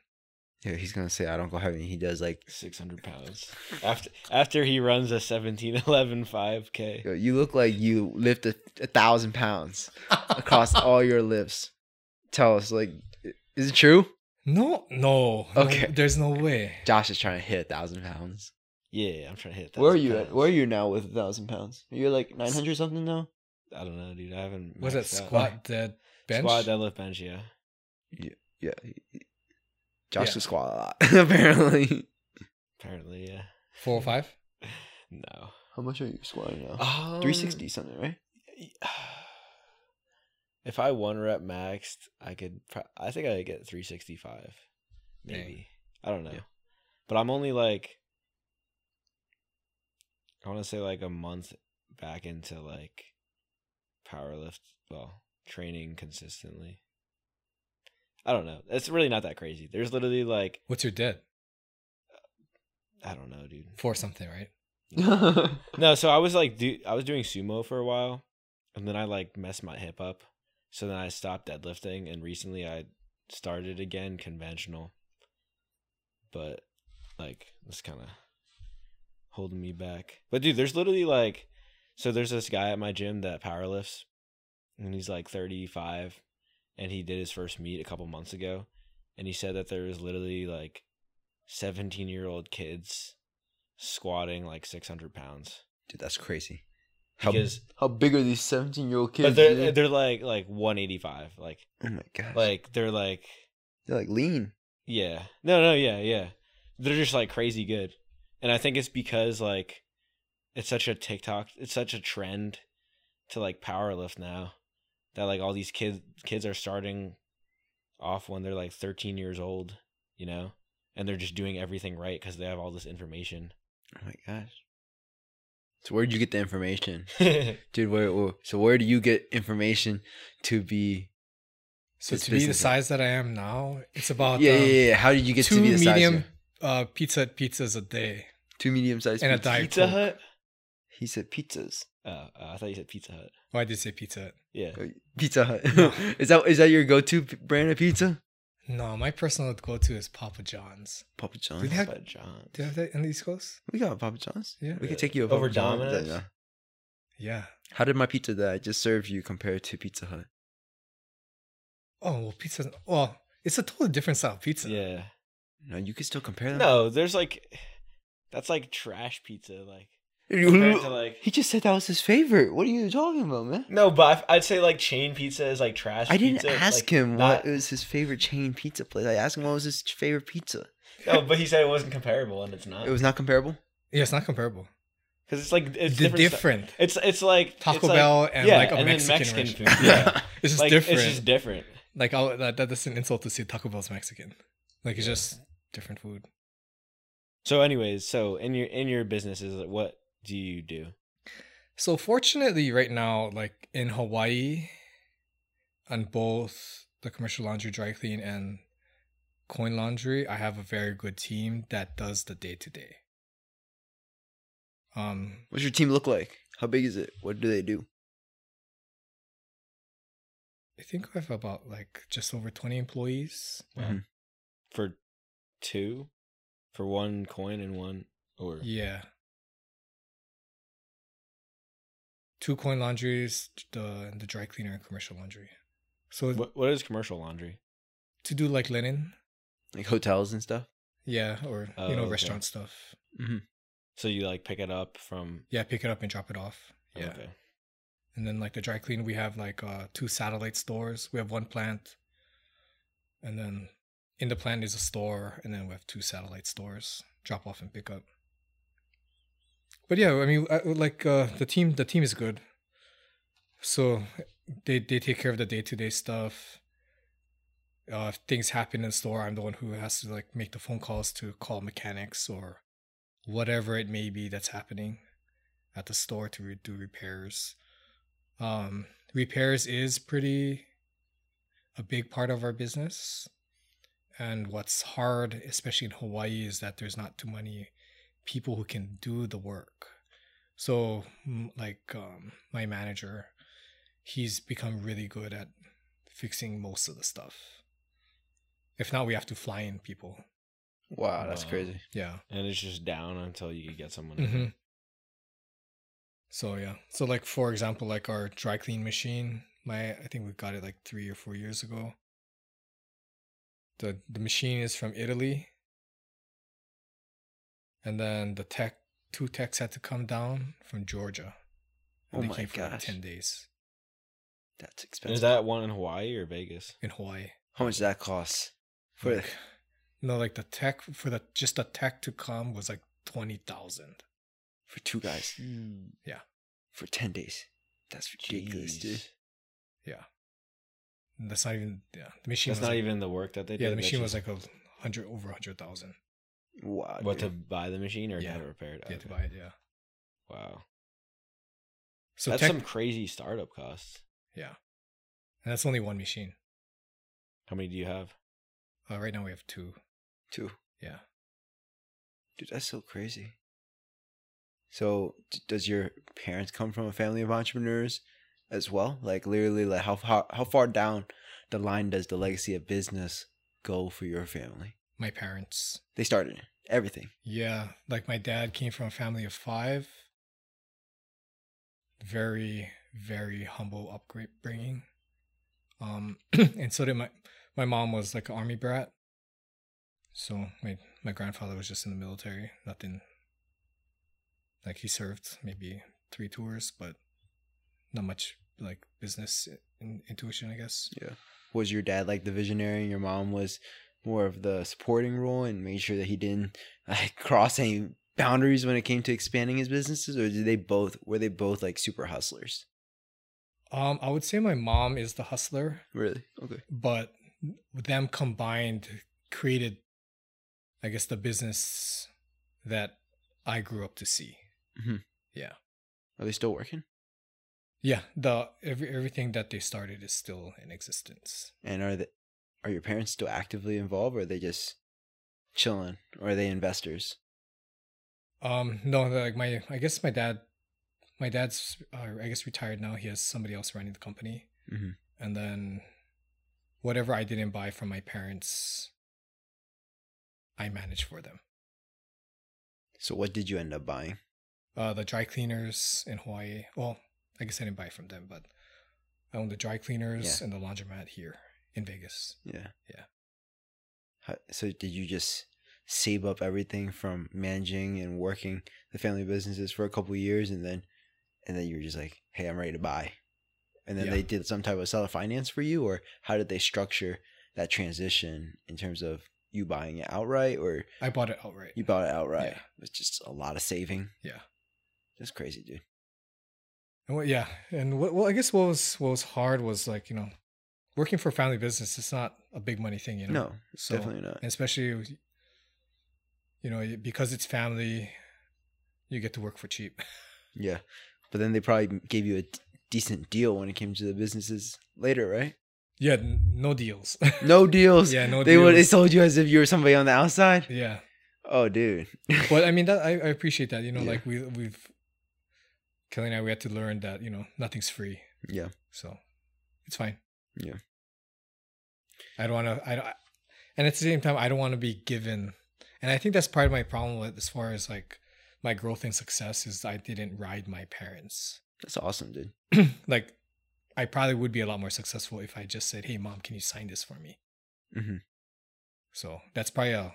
Yeah, he's gonna say I don't go heavy. He does like Six hundred pounds after after he runs a 17 11 5k. yo, you look like you lift a, a thousand pounds across all your lifts. Tell us, like, is it true? No, no. no, Okay. there's no way. Josh is trying to hit a thousand pounds. Yeah, I'm trying to hit. Where are 1,000 you at? Where are you now with a thousand pounds? You're like nine hundred something now. I don't know, dude. I haven't. Was it maxed out. squat, dead, bench? Squat, deadlift, bench. Yeah. Yeah, he- he- Josh Yeah. can squat a lot apparently. Apparently, yeah. Four or five? No. How much are you squatting now? Um, Three sixty something, right? If I one rep maxed, I could. pro- I think I could get 365, maybe. I don't know. Yeah. But I'm only like I want to say like a month back into like powerlift, well, training consistently. I don't know. It's really not that crazy. There's literally like What's your debt I don't know, dude. for something, right? No, so I was like, do I was doing sumo for a while, and then I like messed my hip up. So then I stopped deadlifting, and recently I started again conventional. But like, it's kind of holding me back. But dude, there's literally like, so there's this guy at my gym that powerlifts, and he's like 35, and he did his first meet a couple months ago, and he said that there was literally like 17 year old kids squatting like 600 pounds. Dude, that's crazy. How Because how big are these seventeen year old kids? but they're dude? they're like like 185 like oh my god, like they're like they're like lean. yeah no no yeah yeah they're just like crazy good and i think it's because like it's such a tiktok it's such a trend to like power lift now that like all these kids kids are starting off when they're like 13 years old you know and they're just doing everything right because they have all this information Oh my gosh. So where'd you get the information, dude? Where, where? So where do you get information to be? So to be the size that I am now, it's about yeah, um, yeah, yeah. How did you get two to be the size? medium you're- uh, pizza pizzas a day. Two medium sized and a diet pizza hut He said pizzas. Oh uh, i thought you said pizza hut Why did you say pizza? Hut? yeah Uh, Pizza Hut. is that is that your go to brand of pizza? No, my personal go-to is Papa John's. Papa John's. Do they have- Papa John's. Do you have that in the East Coast? we got Papa John's. Yeah. we Yeah. could take you Over Papa John's. Domino's? Yeah. Yeah. How did my pizza that I just served you compare to Pizza Hut? Oh well, pizza. Well, it's a totally different style of pizza. Yeah. No, you could still compare them. No, there's like that's like trash pizza. Like compared to like He just said that was his favorite. What are you talking about, man? no, but I- I'd say like chain pizza is like trash. I didn't pizza. ask like, him not- what was his favorite chain pizza place. I asked him what was his favorite pizza. No, but he said it wasn't comparable, and it's not. It was not comparable. Yeah, it's not comparable. because it's like it's different. different. stu- It's it's like Taco it's like- Bell and yeah, like a and then Mexican, Mexican restaurant. food. Yeah, It's just like different. it's just different. like I'll, that, that that's an insult to say Taco Bell's Mexican. Like it's just different food. So, anyways, so in your in your businesses, what do you do? So fortunately, right now, like in Hawaii, on both the commercial laundry, dry clean, and coin laundry, I have a very good team that does the day to day. Um, What's your team look like? How big is it? What do they do? I think I have about like just over twenty employees. Mhm. For two, for one coin and one or Yeah. Two coin laundries, the the dry cleaner and commercial laundry. So what what is commercial laundry? to do like linen, Like hotels and stuff. yeah, or Oh, you know okay. restaurant stuff. So you like pick it up from Yeah, pick it up and drop it off. Yeah. Okay. And then like the dry clean, we have like uh two satellite stores. We have one plant, and then in the plant is a store, and then we have two satellite stores, drop off and pick up. But yeah, I mean, I, like uh, the team, the team is good. So they they take care of the day to day stuff. Uh, if things happen in store, I'm the one who has to like make the phone calls to call mechanics or whatever it may be that's happening at the store to re- do repairs. Um, repairs is pretty a big part of our business. And what's hard, especially in Hawaii, is that there's not too many people who can do the work. So, like um, my manager, he's become really good at fixing most of the stuff. If not, we have to fly in people. Wow, that's Wow. crazy. Yeah. And it's just down until you get someone. hmm So yeah. So like for example, like our dry clean machine, my I think we got it like three or four years ago. The the machine is from Italy. And then the tech two techs had to come down from Georgia. And Oh they my came for like gosh. ten days That's And expensive. Is that one in Hawaii or Vegas? in Hawaii. How much does that cost? For Like, no, like the tech for the just the tech to come was like twenty thousand. for two guys Yeah. for ten days. That's ridiculous, dude. Yeah. That's not even yeah. The machine That's was not like- even the work that they did. Yeah, the machine was like a hundred over a hundred thousand. Wow. What to buy the machine or Yeah. have it repaired? Yeah, to buy it. Yeah. Wow, So that's tech- some crazy startup costs. yeah, and that's only one machine. How many do you have? Uh, right now we have two. Two. Yeah. Dude, that's so crazy. So, d- does your parents come from a family of entrepreneurs as well? Like, literally, like how how how far down the line does the legacy of business go for your family? My parents. They started everything. Yeah, like my dad came from a family of five. Very, very humble upbringing. Um, and so did my my mom was like an army brat. So my my grandfather was just in the military. Nothing. Like he served maybe three tours, but not much like business in, intuition, I guess. Yeah. Was your dad like the visionary, and your mom was more of the supporting role and made sure that he didn't like cross any boundaries when it came to expanding his businesses, or did they both were they both like super hustlers? Um, I would say my mom is the hustler. Really? Okay. but them combined created i guess the business that i grew up to see Yeah. Are they still working? yeah the every, everything that they started is still in existence And are the are your parents still actively involved, or are they just chilling, or are they investors? um no like my i guess my dad my dad's uh, i guess retired now he has somebody else running the company Mhm. and then whatever i didn't buy from my parents i manage for them So what did you end up buying? uh, the dry cleaners in Hawaii. Well, I guess I didn't buy from them, but I own the dry cleaners Yeah. and the laundromat here in Vegas. Yeah. Yeah. How, so did you just save up everything from managing and working the family businesses for a couple of years, and then and then you were just like, hey, I'm ready to buy, and then Yeah. they did some type of seller finance for you, or how did they structure that transition in terms of you buying it outright, or I bought it outright. you bought it outright? Yeah. It's just a lot of saving. Yeah. That's crazy, dude. And what, yeah, and what, well, I guess what was what was hard was like you know, working for a family business. It's not a big money thing, you know. No, So- definitely not. especially you know because it's family, you get to work for cheap. Yeah, but then they probably gave you a d- decent deal when it came to the businesses later, right? yeah, n- no deals. No deals. yeah, no they would they deals. sold you as if you were somebody on the outside. yeah, Oh, dude. but I mean that I, I appreciate that. You know, Yeah. like we we've Kelly and I we had to learn that you know nothing's free. yeah, So it's fine. Yeah. I don't want to. I don't. And at the same time, I don't want to be given. And I think that's part of my problem with as far as like my growth and success is I didn't ride my parents. that's awesome, dude. like I probably would be a lot more successful if I just said, "Hey, mom, can you sign this for me?" hmm So that's probably a,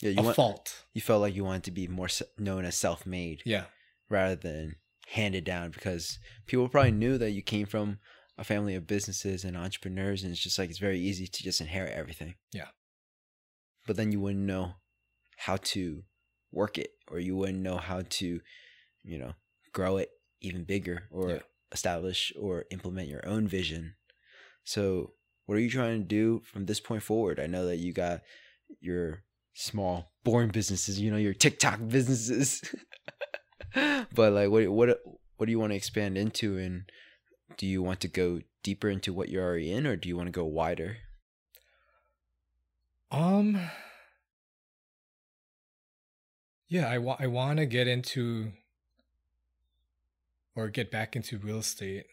Yeah, you a want fault. you felt like you wanted to be more known as self-made Yeah. rather than handed down because people probably knew that you came from a family of businesses and entrepreneurs, and it's just like it's very easy to just inherit everything. Yeah. But then you wouldn't know how to work it, or you wouldn't know how to, you know, grow it even bigger, or Yeah. establish or implement your own vision. So, what are you trying to do from this point forward? I know that you got your small, boring businesses, you know, your TikTok businesses. but like, what what what do you want to expand into, and do you want to go deeper into what you're already in, or do you want to go wider? Um. Yeah, I want I want to get into or get back into real estate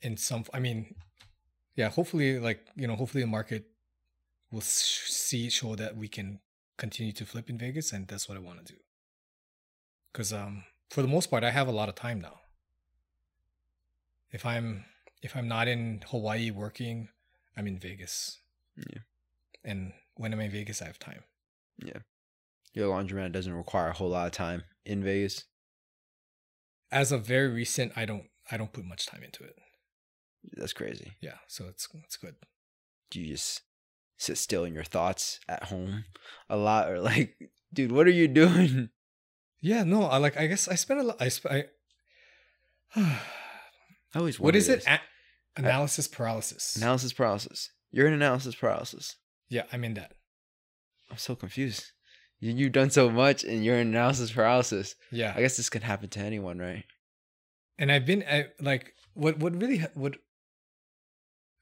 in some I mean, yeah, hopefully like, you know, hopefully the market will see show that we can continue to flip in Vegas and that's what I want to do. Cuz um for the most part I have a lot of time now. If I'm if I'm not in Hawaii working, I'm in Vegas. Yeah. And when I'm in Vegas, I have time. Yeah. Your laundromat doesn't require a whole lot of time in Vegas. As of very recent, I don't I don't put much time into it. That's crazy. Yeah, so it's it's good. Do you just sit still in your thoughts at home a lot, or like, dude, what are you doing? Yeah, no, I like I guess I spend a lot. I, sp- I I always what wonder it? A- analysis paralysis. Analysis paralysis. You're in analysis paralysis. Yeah, I'm in that. I'm so confused. You, you've done so much and you're in analysis paralysis. Yeah. I guess this could happen to anyone, right? and I've been I, like what what really ha- what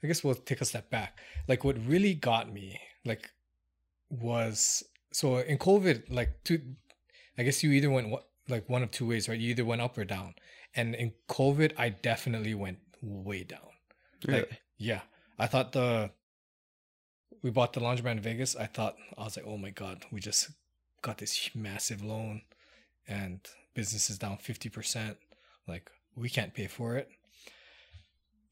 I guess we'll take a step back. Like what really got me like was so in COVID like two I guess you either went like one of two ways, right? You either went up or down. And in COVID I definitely went way down. Like yeah, I thought the we bought the laundromat in Vegas. I thought I was like, oh my god, we just got this massive loan, and business is down fifty percent. Like we can't pay for it.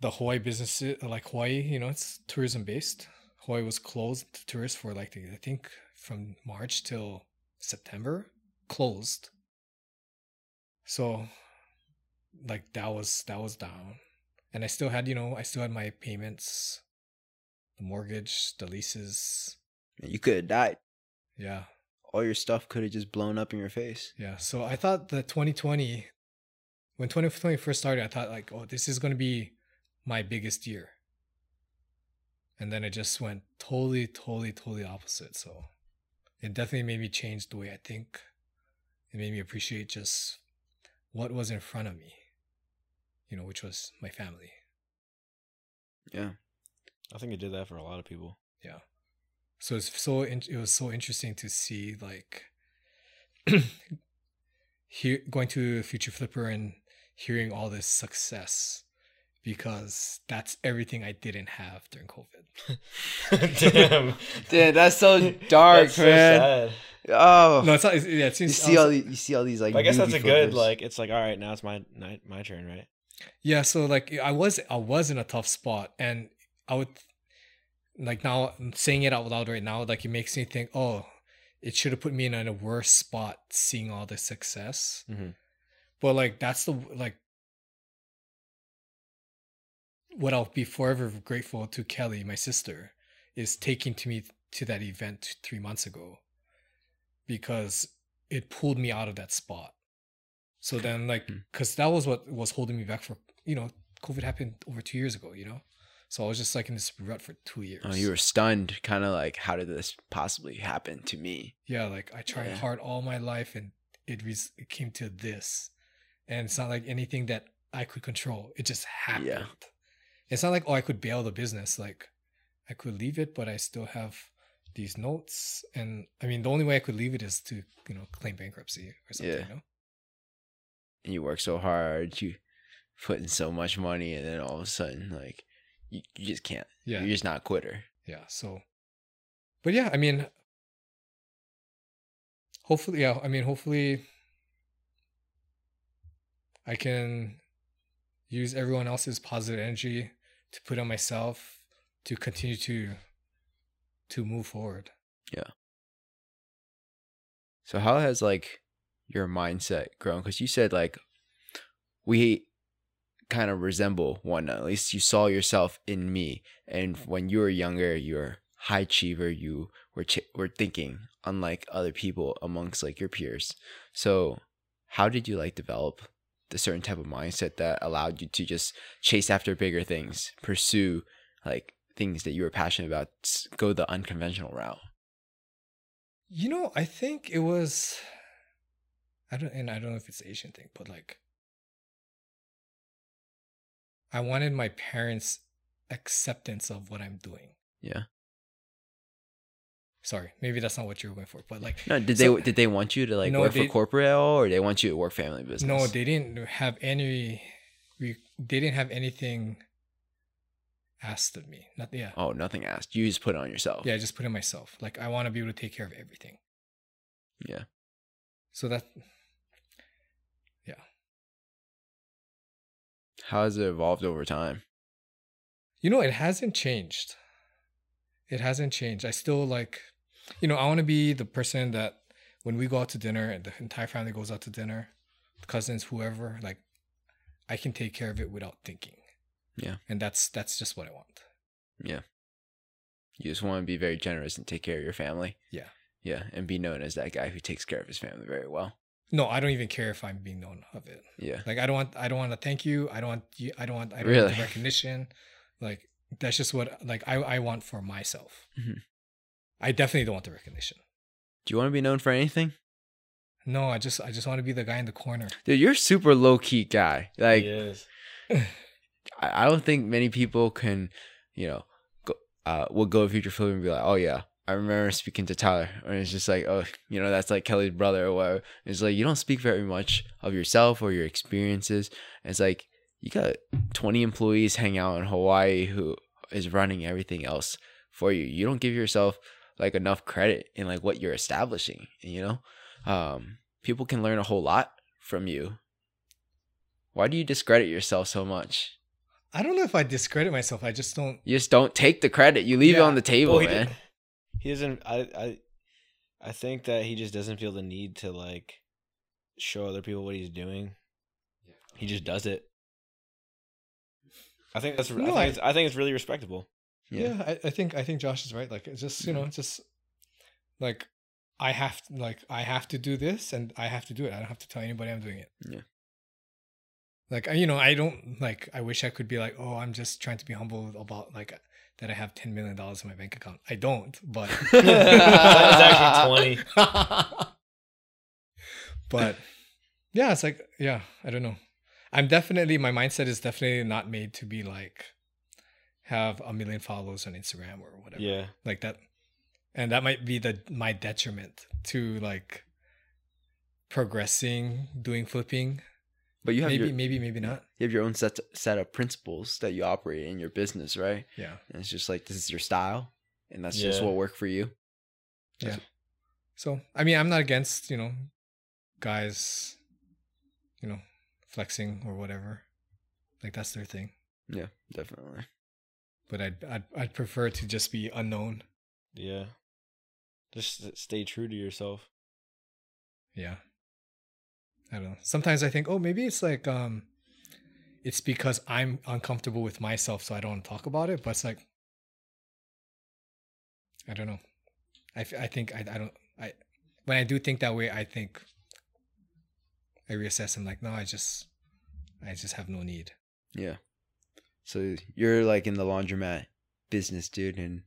The Hawaii business, like Hawaii, you know, it's tourism based. Hawaii was closed to tourists for like I think from March till September, closed. So, like that was that was down and I still had, you know, I still had my payments, the mortgage, the leases. You could have died. Yeah, All your stuff could have just blown up in your face. yeah. So I thought that 2020, when 2020 first started, I thought like, oh, this is gonna be my biggest year. And then it just went totally, totally, totally opposite. So it definitely made me change the way I think. It made me appreciate just what was in front of me, you know, which was my family. Yeah. I think it did that for a lot of people. Yeah. So it's so in, it was so interesting to see like here going to future flipper and hearing all this success because that's everything i didn't have during covid Damn. Damn, that's so dark, That's so man. sad. Oh, no it's not it's, yeah it you see I all was- these, you see all these like. But I guess that's newbie a good flippers. like. It's like all right, now it's my my, my turn, right? Yeah so like i was i was in a tough spot and i would like now saying it out loud right now like it makes me think oh it should have put me in a worse spot seeing all the success Mhm. but like that's the like what i'll be forever grateful to kelly my sister is taking to me to that event three months ago because it pulled me out of that spot so then like Hmm. because that was what was holding me back for you know covid happened over two years ago you know? So i was just like in this rut for two years. Oh, you were stunned, kind of like, how did this possibly happen to me? yeah like i tried Yeah. hard all my life and it, res- it came to this. And it's not like anything that i could control. It just happened. It's not like oh i could bail the business like i could leave it but i still have these notes. And i mean the only way i could leave it is to you know claim bankruptcy or something Yeah. you know And you work so hard, you put in so much money, and then all of a sudden, like, you, you just can't. yeah You're just not a quitter. yeah so but yeah i mean hopefully yeah i mean hopefully i can use everyone else's positive energy to put on myself to continue to to move forward Yeah. So how has like your mindset grown? Because you said like we kind of resemble one. At least you saw yourself in me, and when you were younger, you were high achiever. You were ch- were thinking unlike other people amongst like your peers. So how did you like develop the certain type of mindset that allowed you to just chase after bigger things, pursue like things that you were passionate about, go the unconventional route? you know i think it was i don't and i don't know if it's an asian thing but like i wanted my parents acceptance of what i'm doing Yeah. sorry maybe that's not what you were going for but like No, did So- they did they want you to like No, work they- for corporate at all, or they want you to work family business? No, they didn't have any. We they didn't have anything asked of me. Not yeah. Oh, nothing asked. You just put it on yourself. Yeah, I just put it myself. Like I want to be able to take care of everything. Yeah. So that How has it evolved over time? you know, it hasn't changed. It hasn't changed. I still like, you know, I want to be the person that when we go out to dinner and the entire family goes out to dinner, cousins, whoever, like, I can take care of it without thinking. Yeah. And that's that's just what I want. Yeah. You just want to be very generous and take care of your family. Yeah. Yeah, and be known as that guy who takes care of his family very well. No, I don't even care if I'm being known of it. Yeah. Like I don't want I don't want to thank you. I don't want you I don't want I don't want Really? the recognition. Like that's just what like I I want for myself. Mhm. I definitely don't want the recognition. Do you want to be known for anything? No, I just I just want to be the guy in the corner. Dude, you're a super low key guy. Like yes. I, I don't think many people can, you know, go, uh, will go to Future film and be like, oh yeah, I remember speaking to Tyler, and it's just like, oh, you know, that's like Kelly's brother or whatever. It's like you don't speak very much of yourself or your experiences. And it's like you got 20 employees hang out in Hawaii who is running everything else for you. You don't give yourself like enough credit in like what you're establishing. You know, um, people can learn a whole lot from you. Why do you discredit yourself so much? I don't know if I discredit myself. I just don't. You just don't take the credit. You leave it on the table, man. He doesn't. I. I. I think that he just doesn't feel the need to like show other people what he's doing. He just does it. I think that's. I, think I- it's, I think it's really respectable. Yeah. Yeah, I, I think I think Josh is right. Like it's just you know, mm-hmm. it's just like I have to, like I have to do this and I have to do it. I don't have to tell anybody I'm doing it. Yeah. Like you know, I don't like. I wish I could be like, oh, I'm just trying to be humble about like that. I have ten million dollars in my bank account. I don't, but It's actually twenty. but yeah, it's like yeah, I don't know. I'm definitely my mindset is definitely not made to be like have a million followers on Instagram or whatever. Yeah. like that and that might be the my detriment to like progressing doing flipping But you have maybe your maybe maybe not you have your own set set of principles that you operate in your business, right? yeah And it's just like this is your style, and that's just what worked for you. yeah so i mean i'm not against you know guys you know flexing or whatever like that's their thing Yeah, definitely. but i'd i'd, I'd prefer to just be unknown Yeah. Just stay true to yourself. yeah i don't know. Sometimes i think oh maybe it's like um it's because i'm uncomfortable with myself so i don't want to talk about it but it's like i don't know. I, I think I, I don't i when i do think that way i think i reassess and like no i just i just have no need. Yeah. So you're like in the laundromat business, dude, and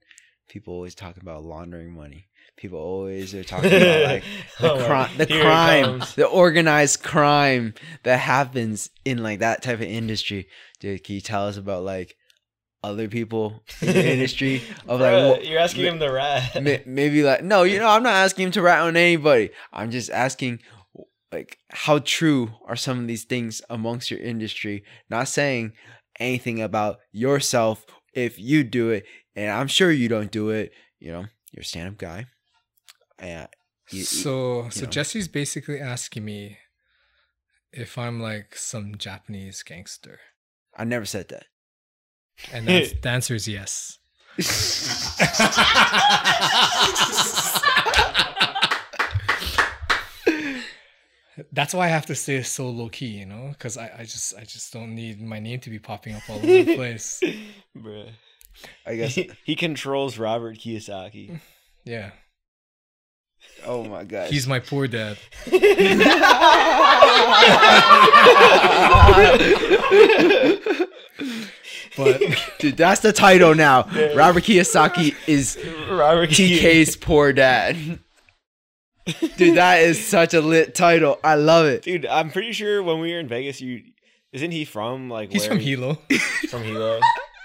people always talk about laundering money. People always are talking about like the, Oh cri- the crime, the organized crime that happens in like that type of industry. Dude, can you tell us about like other people in the industry of like what, you're asking him to rat. May- maybe like no you know i'm not asking him to rat on anybody i'm just asking like how true are some of these things amongst your industry not saying anything about yourself if you do it and i'm sure you don't do it you know you're a stand-up guy and you- you- so so know. jesse's basically asking me if i'm like some japanese gangster i never said that and that's, the answer is yes That's why I have to stay so low key, you know, because I, I just I just don't need my name to be popping up all over the place. Bruh. i guess. He, he controls Robert Kiyosaki. Yeah, oh my god he's my poor dad. But dude that's the title now. Robert kiyosaki is Robert tk's poor dad. Dude that is such a lit title. I love it. Dude, I'm pretty sure when we were in Vegas, you isn't he from like he's where from Hilo. From Hilo.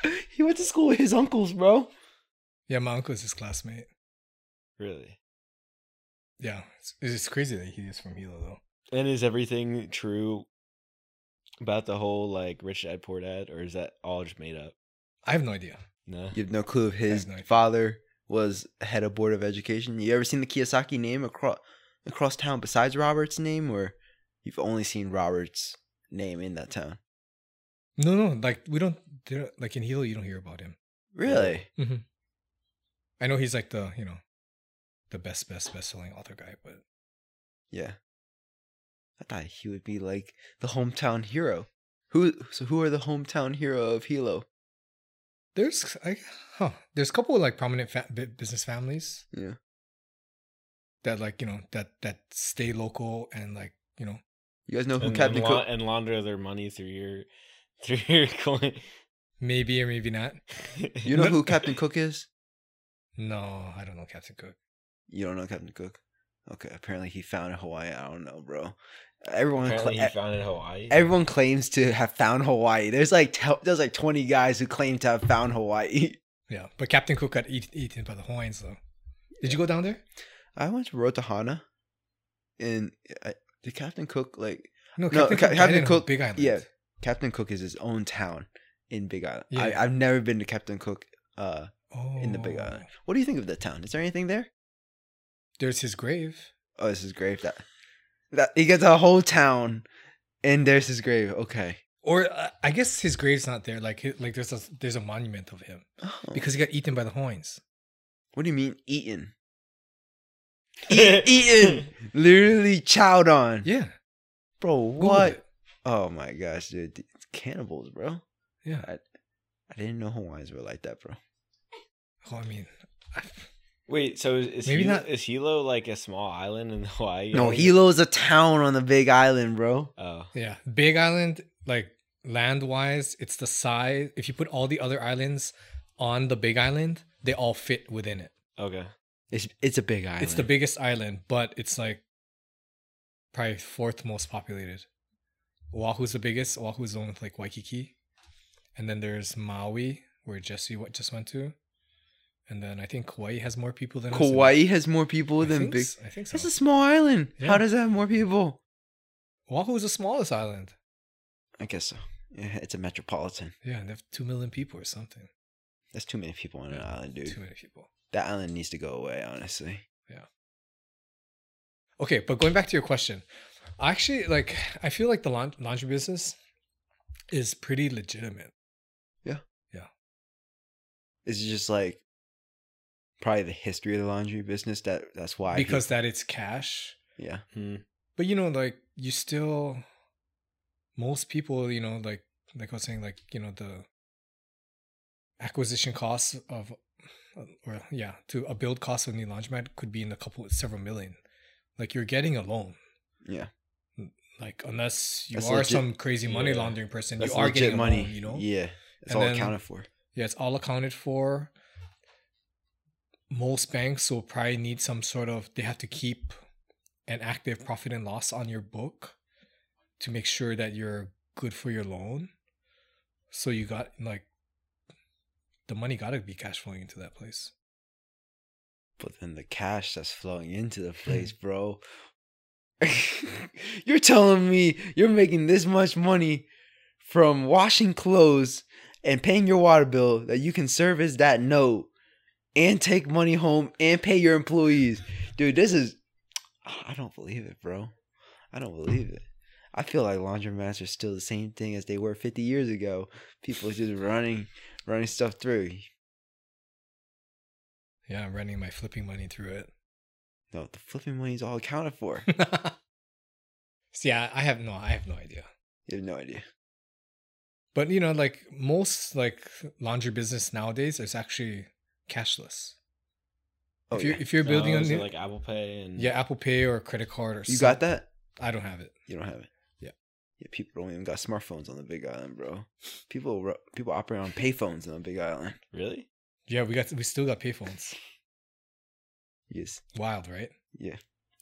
He went to school with his uncles, bro. Yeah, my uncle is his classmate. really? Yeah, it's, it's crazy that he is from Hilo though. And is everything true about the whole like rich dad poor dad, or is that all just made up? I have no idea. No. You have no clue if his no father was head of board of education. You ever seen the Kiyosaki name across across town besides Robert's name, or you've only seen Robert's name in that town? No, no, like we don't, don't- like in Hilo, you don't hear about him. Really? Mm-hmm. I know he's like the you know, the best, best, best selling author guy, but Yeah. I thought he would be like the hometown hero. Who? So who are the hometown hero of Hilo? there's I, huh, there's a couple of like prominent fa- business families Yeah. that like you know that that stay local and like you know You guys know who And, Captain and, Cook? la- and launder their money through your through your coin. Maybe or maybe not. You know who Captain Cook is? No, I don't know Captain Cook. You don't know Captain Cook? Okay, apparently he found Hawaii. I don't know, bro. Everyone, Apparently cla- he found it in Hawaii. everyone claims to have found Hawaii. There's like tel- there's like 20 guys who claim to have found Hawaii. Yeah, but Captain Cook got eat, eaten by the Hawaiians though. Did you go down there? I went to Rotahana, and I, did Captain Cook like No, No, Captain Ca- Cook. Captain Cook- Big Island. yeah. Captain Cook is his own town in Big Island. I, Yeah. I've never been to Captain Cook uh, Oh, in the Big Island. What do you think of the town? Is there anything there? There's his grave. Oh, this is grave. That that he gets a whole town, and there's his grave. Okay. Or uh, I guess his grave's not there. Like, like there's a there's a monument of him Oh. because he got eaten by the Hawaiians. what do you mean eaten? eaten, literally chowed on, Yeah. bro. What? It. Oh my gosh, dude, it's cannibals, bro. Yeah. I didn't know Hawaiians were like that, bro. Oh, I mean, I- Wait, so is, is Maybe Hilo, not- is Hilo like a small island in Hawaii? No, Or- Hilo's a town on the Big Island, bro. Oh, yeah. Big Island, like land wise, it's the size. If you put all the other islands on the Big Island, they all fit within it. okay. It's it's a big island. It's the biggest island, but it's like probably fourth most populated. Oahu's the biggest. Oahu's the one with like Waikiki, and then there's Maui, where Jesse what just went to, and then I think Hawaii has more people than Kauai has more people I than think big. I think so. It's a small island. Yeah. How does it have more people? Oahu is the smallest island. I guess so. Yeah, it's a metropolitan. Yeah, and they have two million people or something. That's too many people on an island, dude. Too many people. That island needs to go away, honestly. Yeah. Okay, but going back to your question, actually like. I feel like the laundry business is pretty legitimate. Yeah. Yeah. It's just like probably the history of the laundry business that that's why. because that it's cash. yeah, Hmm. But you know, like you still, most people, you know, like like I was saying, like you know, the acquisition costs of, or yeah, to a build cost of a new laundromat could be in a couple, several million. Like you're getting a loan. yeah. Like unless you That's are legit- some crazy money yeah. laundering person, That's you are getting money. loan. You know, Yeah, it's And all then- accounted for. yeah, it's all accounted for. Most banks will probably need some sort of they have to keep an active profit and loss on your book to make sure that you're good for your loan. So you got like the money got to be cash flowing into that place. But then the cash that's flowing into the place, bro. you're telling me you're making this much money from washing clothes and paying your water bill that you can service that note and take money home and pay your employees. Dude, this is I don't believe it, bro. I don't believe it. I feel like laundromats are still the same thing as they were 50 years ago. People just running running stuff through. Yeah, I'm running my flipping money through it. No, the flipping money is all accounted for. See, I, I have no, I have no idea. You have no idea. But you know, like most like laundry business nowadays is actually cashless. Oh, if you're yeah. if you're building Oh, a is it new, like Apple Pay and yeah, Apple Pay or credit card or something. You some- got that? I don't have it. You don't have it. Yeah. Yeah, people don't even got smartphones on the Big Island, bro. People people operate on payphones on the Big Island. really? Yeah, we got we still got payphones. Yes. Wild, right? Yeah.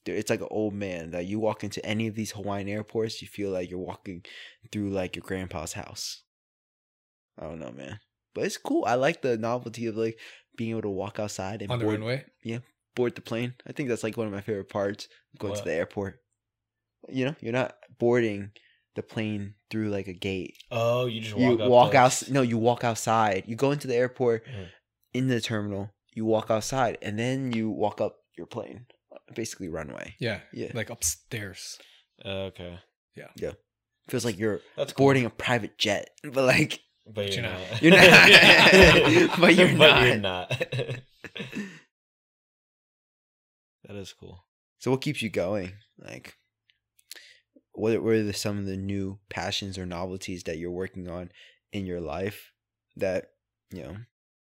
Dude, it's like an old man that you walk into any of these Hawaiian airports, you feel like you're walking through like your grandpa's house. I don't know, man. But it's cool. I like the novelty of like being able to walk outside and On the board, runway. board the plane. I think that's like one of my favorite parts going to the airport. You know, you're not boarding the plane through like a gate. Oh, you just walk you walk out no you walk outside you go into the airport Mhm. in the terminal you walk outside and then you walk up your plane basically runway Yeah, yeah like upstairs. Oh, okay. Yeah. Yeah. Feels like you're That's cool. boarding a private jet but like But you're, you're not. not. You're not. But you're But you're not. not. that is cool. so what keeps you going like what what are the, some of the new passions or novelties that you're working on in your life that you know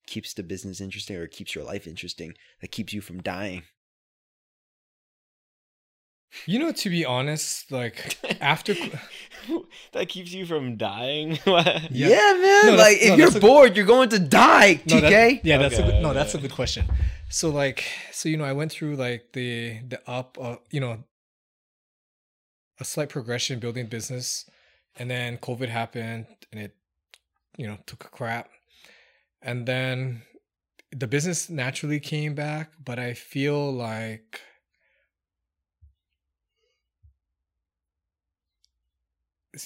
keeps the business interesting or keeps your life interesting that keeps you from dying You know, to be honest, like after that keeps you from dying. Yeah, Yeah. man. No, like if no, you're bored, you're going to die. No, that- TK. yeah, that's a good, no, that's a good question. So like, so you know, I went through like the the up, uh, you know, a slight progression building business, and then COVID happened, and it, you know, took a crap, and then the business naturally came back, but I feel like.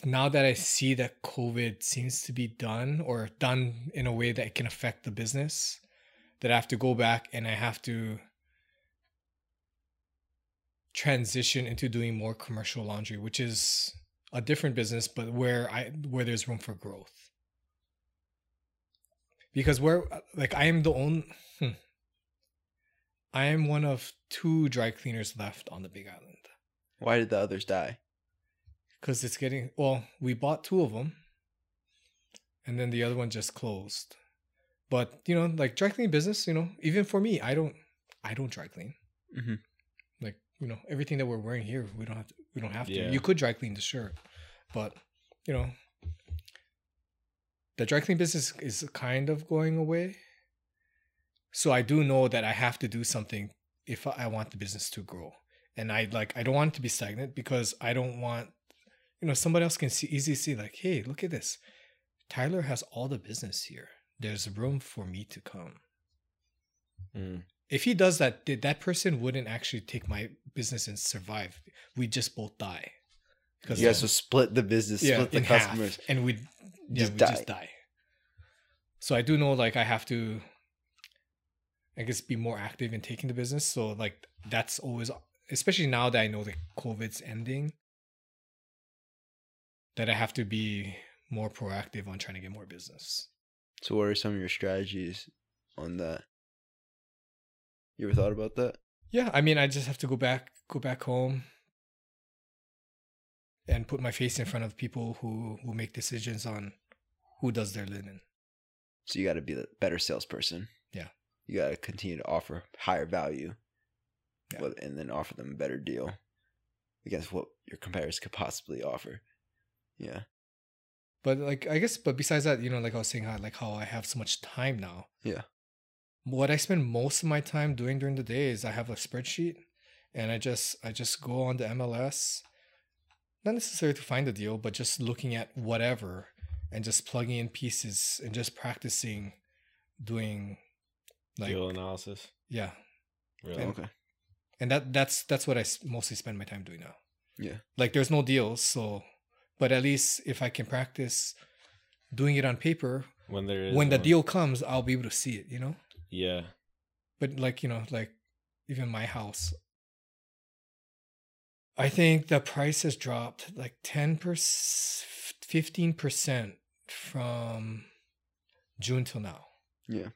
Now that I see that COVID seems to be done or done in a way that it can affect the business, that I have to go back and I have to transition into doing more commercial laundry, which is a different business, but where I where there's room for growth. Because we're like I am the only hmm, I am one of two dry cleaners left on the Big Island. Why did the others die? Because it's getting well, we bought two of them, and then the other one just closed. But you know, like dry cleaning business, you know, even for me, I don't, I don't dry clean. Mhm. Like you know, everything that we're wearing here, we don't have to. We don't have to. Yeah. You could dry clean the shirt, but you know, the dry clean business is kind of going away. So I do know that I have to do something if I want the business to grow, and I like I don't want it to be stagnant because I don't want you know somebody else can see easily see like hey look at this tyler has all the business here there's room for me to come Mm. if he does that that person wouldn't actually take my business and survive we just both die You guys will split the business, split the in half, customers. and we yeah Just we die. just die so i do know like i have to i guess be more active in taking the business so like that's always especially now that i know that covid's ending that i have to be more proactive on trying to get more business So, what are some of your strategies on that? You ever thought about that? yeah i mean i just have to go back go back home and put my face in front of people who who make decisions on who does their linen So, you got to be the better salesperson. Yeah. You got to continue to offer higher value, Yeah. and then offer them a better deal against what your competitors could possibly offer. Yeah. But like I guess, but besides that, you know, like I was saying, how like how I have so much time now. Yeah. What I spend most of my time doing during the day is I have a spreadsheet, and I just I just go on the MLS, not necessarily to find a deal, but just looking at whatever and just plugging in pieces and just practicing doing like Deal analysis. yeah, Really? And- Okay. and that that's that's what I mostly spend my time doing now. Yeah. Like there's no deals, so but at least if I can practice doing it on paper, When there is when the deal comes, I'll be able to see it, you know? Yeah. But like, you know, like even my house, I think the price has dropped like 10%, 15% from June till now. Yeah.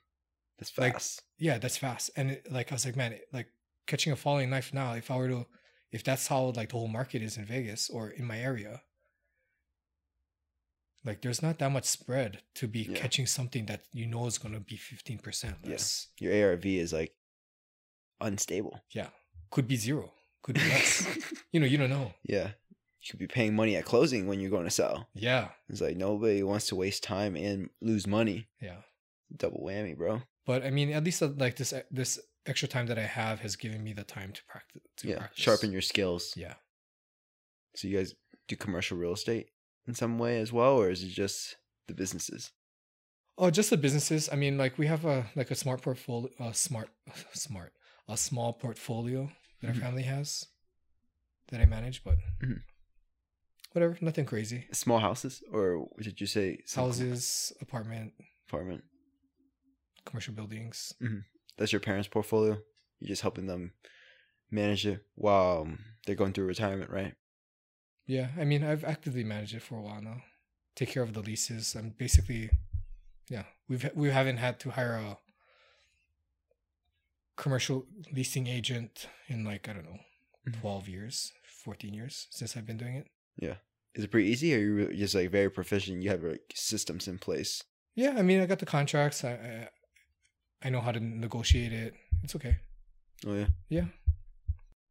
That's Like- fast. Yeah, that's fast. And it, like, I was like, man, it, like catching a falling knife now, if I were to, if that's how like the whole market is in Vegas or in my area, like there's not that much spread to be Yeah. catching something that you know is going to be 15% Yeah. less. your ARV is like unstable. Yeah. Could be zero, could be less. you know, you don't know. yeah. You could be paying money at closing when you're going to sell. Yeah. It's like nobody wants to waste time and lose money. Yeah. Double whammy, bro. But I mean, at least uh, like this, this extra time that I have has given me the time to practice. To yeah. practice. Sharpen your skills. Yeah. So you guys do commercial real estate in some way as well, or is it just the businesses? Oh, just the businesses. I mean, like we have a like a smart portfolio, a smart, smart, a small portfolio that Mhm. our family has that I manage, but Mhm. Whatever, nothing crazy. Small houses, or did you say Houses, apartment, apartment? commercial buildings. That's your parents' portfolio. You're just helping them manage it while um, they're going through retirement, right? Yeah, I mean, I've actively managed it for a while now. Take care of the leases. I'm basically, yeah, we've we haven't had to hire a commercial leasing agent in like I don't know, Mhm. twelve years, fourteen years since I've been doing it. Is it pretty easy, or are you really just like very proficient? You have like systems in place. Yeah, I mean, I got the contracts. I I, I know how to negotiate it. It's okay. Oh yeah. Yeah.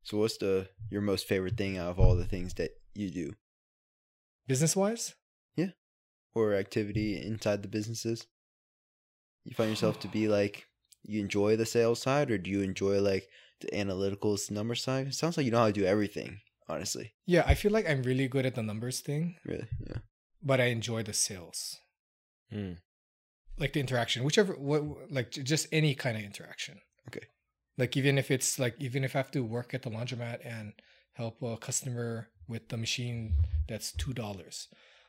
So what's the your most favorite thing out of all the things that you do Business wise, Yeah. or activity inside the businesses? You find yourself to be like you enjoy the sales side or do you enjoy like the analytical number side? It sounds like you know how to do everything, honestly. yeah, I feel like I'm really good at the numbers thing, Really. Yeah. but I enjoy the sales, Hmm. like the interaction, whichever, what, like just any kind of interaction. Okay. Like even if it's like even if I have to work at the laundromat and help a customer with the machine that's two dollars,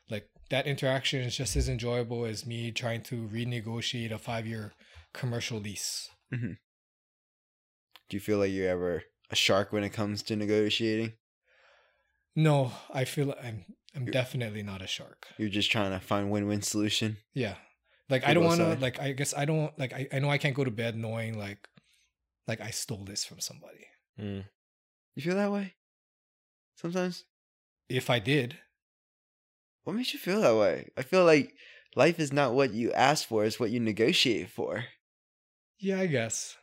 like that interaction is just as enjoyable as me trying to renegotiate a five year commercial lease. Do you feel like you're ever a shark when it comes to negotiating? No, I feel I'm I'm You're- definitely not a shark. You're just trying to find win-win solution. Yeah. Like I don't want to like I guess I don't like I, I know I can't go to bed knowing like like I stole this from somebody. Hmm. You feel that way? Sometimes. If I did, What makes you feel that way? I feel like life is not what you ask for; it's what you negotiate for. yeah, I guess.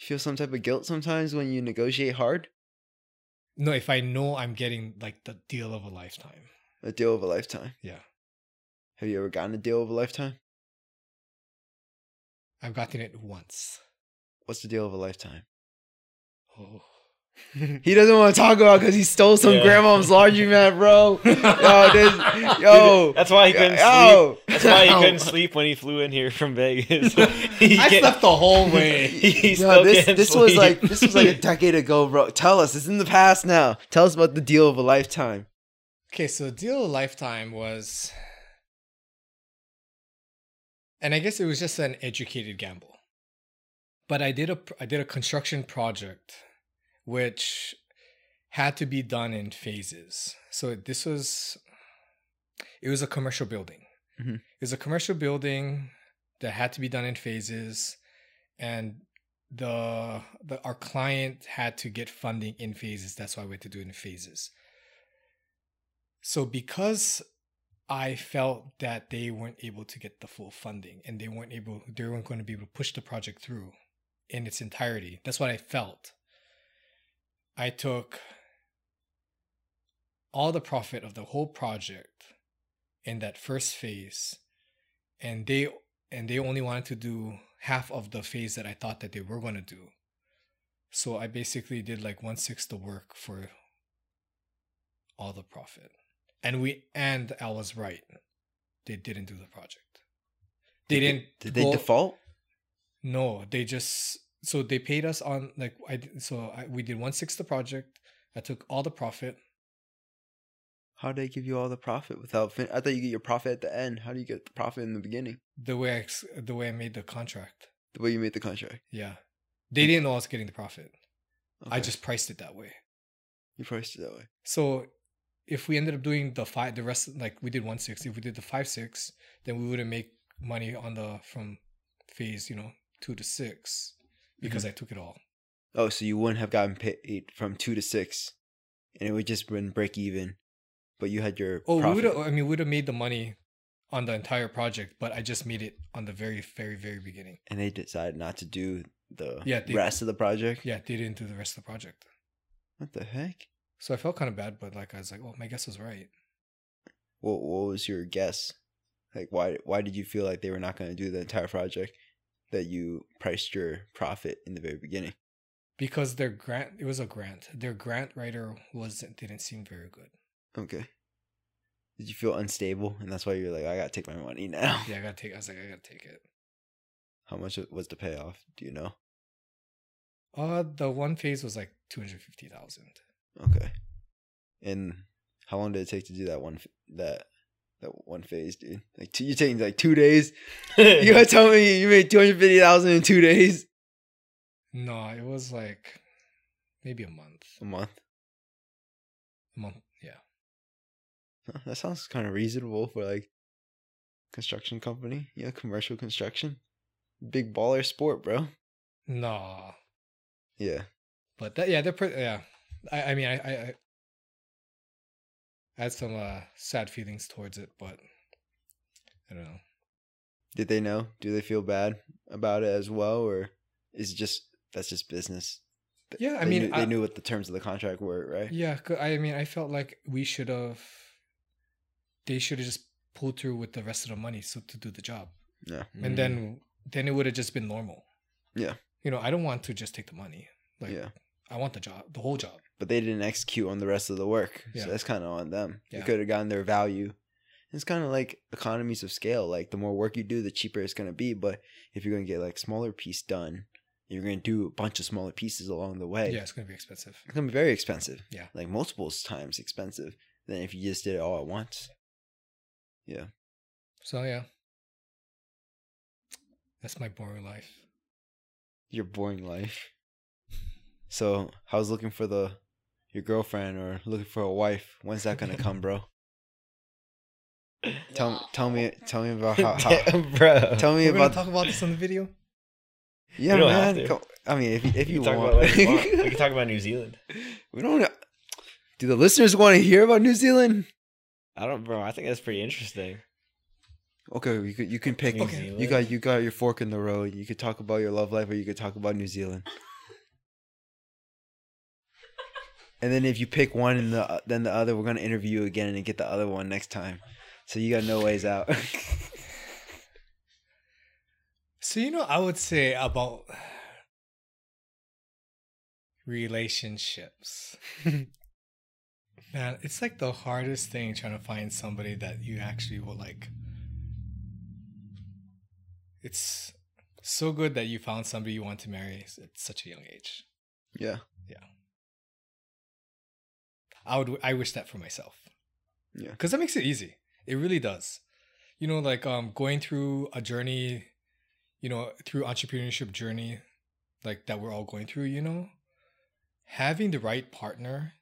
You feel some type of guilt sometimes when you negotiate hard. No, if I know I'm getting like the deal of a lifetime. A deal of a lifetime. Yeah. Have you ever gotten a deal of a lifetime? I've gotten it once. What's the deal of a lifetime? Oh. He doesn't want to talk about because he stole some Yeah. grandma's laundromat, bro. Yo, this, yo, That's why he couldn't yo. sleep. That's why he couldn't sleep when he flew in here from Vegas. He I slept the whole way. He Yo, still this can't this was like this was like a decade ago, bro. Tell us, it's in the past now. Tell us about the deal of a lifetime. Okay, so the deal of a lifetime was and I guess it was just an educated gamble. But I did a I did a construction project which had to be done in phases. So this was it was a commercial building. Mhm. It was a commercial building that had to be done in phases and the, the our client had to get funding in phases. That's why we had to do it in phases. So because I felt that they weren't able to get the full funding and they weren't able they weren't going to be able to push the project through in its entirety. That's what I felt. I took all the profit of the whole project in that first phase and they and they only wanted to do half of the phase that I thought that they were going to do. So I basically did like one sixth the work for all the profit. And we and I was right. They didn't do the project. They Did didn't. Did they go- default? No, they just so they paid us on like I so I, we did one sixth the project. I took all the profit. How do they give you all the profit without? Fin- I thought you get your profit at the end. How do you get the profit in the beginning? The way I the way I made the contract. The way you made the contract. Yeah, they didn't know I was getting the profit. I just priced it that way. you priced it that way. So if we ended up doing the five, the rest like we did one six. If we did the five six, then we wouldn't make money on the from phase you know two to six because mm-hmm. I took it all. Oh, so you wouldn't have gotten paid from two to six, and it would just been break even, but you had your Oh, we profit. would have. I mean, we would have made the money on the entire project, but I just made it on the very, very, very beginning. and they decided not to do the Yeah, they- rest of the project. Yeah, they didn't do the rest of the project, What the heck? so I felt kind of bad. But like, I was like, oh, my guess was right. What What was your guess? Like, why Why did you feel like they were not going to do the entire project? That you priced your profit in the very beginning. because their grant it was a grant their grant writer wasn't didn't seem very good Okay. Did you feel unstable, and that's why you're like, I gotta take my money now? yeah i gotta take i was like i gotta take it How much was the payoff? Do you know? uh the one phase was like 250000 Okay. And how long did it take to do that one that that one phase, dude? Like two, you're taking like two days? You gotta tell me you made two hundred fifty thousand in two days? no it was like maybe a month A month. a month yeah Huh, That sounds kind of reasonable for like construction company. Yeah, commercial construction. Big baller sport, bro. no Yeah. but that yeah they're pretty yeah i i mean i i, I I had some uh sad feelings towards it but i don't know Did they know? Do they feel bad about it as well, or is it just that's just business? Yeah, I They mean, knew, they I- knew what the terms of the contract were, right? Yeah, I mean, I felt like we should have. They should have just pulled through with the rest of the money so to do the job, Yeah. and then then it would have just been normal. Yeah. You know, I don't want to just take the money. Like, yeah. I want the job, the whole job. But they didn't execute on the rest of the work. Yeah. So that's kind of on them. They could have gotten their value. It's kind of like economies of scale. Like the more work you do, the cheaper it's going to be. But if you're going to get like smaller piece done, you're going to do a bunch of smaller pieces along the way. Yeah, it's gonna be expensive. It's going to be very expensive. Yeah. Like multiples times expensive than if you just did it all at once. Yeah. So yeah, that's my boring life. Your boring life. So, how's looking for the your girlfriend or looking for a wife? When's that gonna come, bro? Tell tell me tell me about how, how bro. tell me We're about talk about this on the video. yeah We have man. to. Come- I mean, if you, if we you can talk want, about whatever you want. we can talk about New Zealand. we don't. Do the listeners want to hear about New Zealand? I don't, bro. I think that's pretty interesting. Okay, you could you can pick. New Okay. You got you got your fork in the road. You could talk about your love life, or you could talk about New Zealand. And then if you pick one and the then the other, we're gonna interview you again and get the other one next time. So you got no ways out. So you know, I would say about relationships. Man, it's like the hardest thing trying to find somebody that you actually will like. It's so good that you found somebody you want to marry at such a young age. Yeah. Yeah, I would I wish that for myself. Yeah. Cuz that makes it easy. It really does. You know like um going through a journey, you know, through entrepreneurship journey like that we're all going through, you know, having the right partner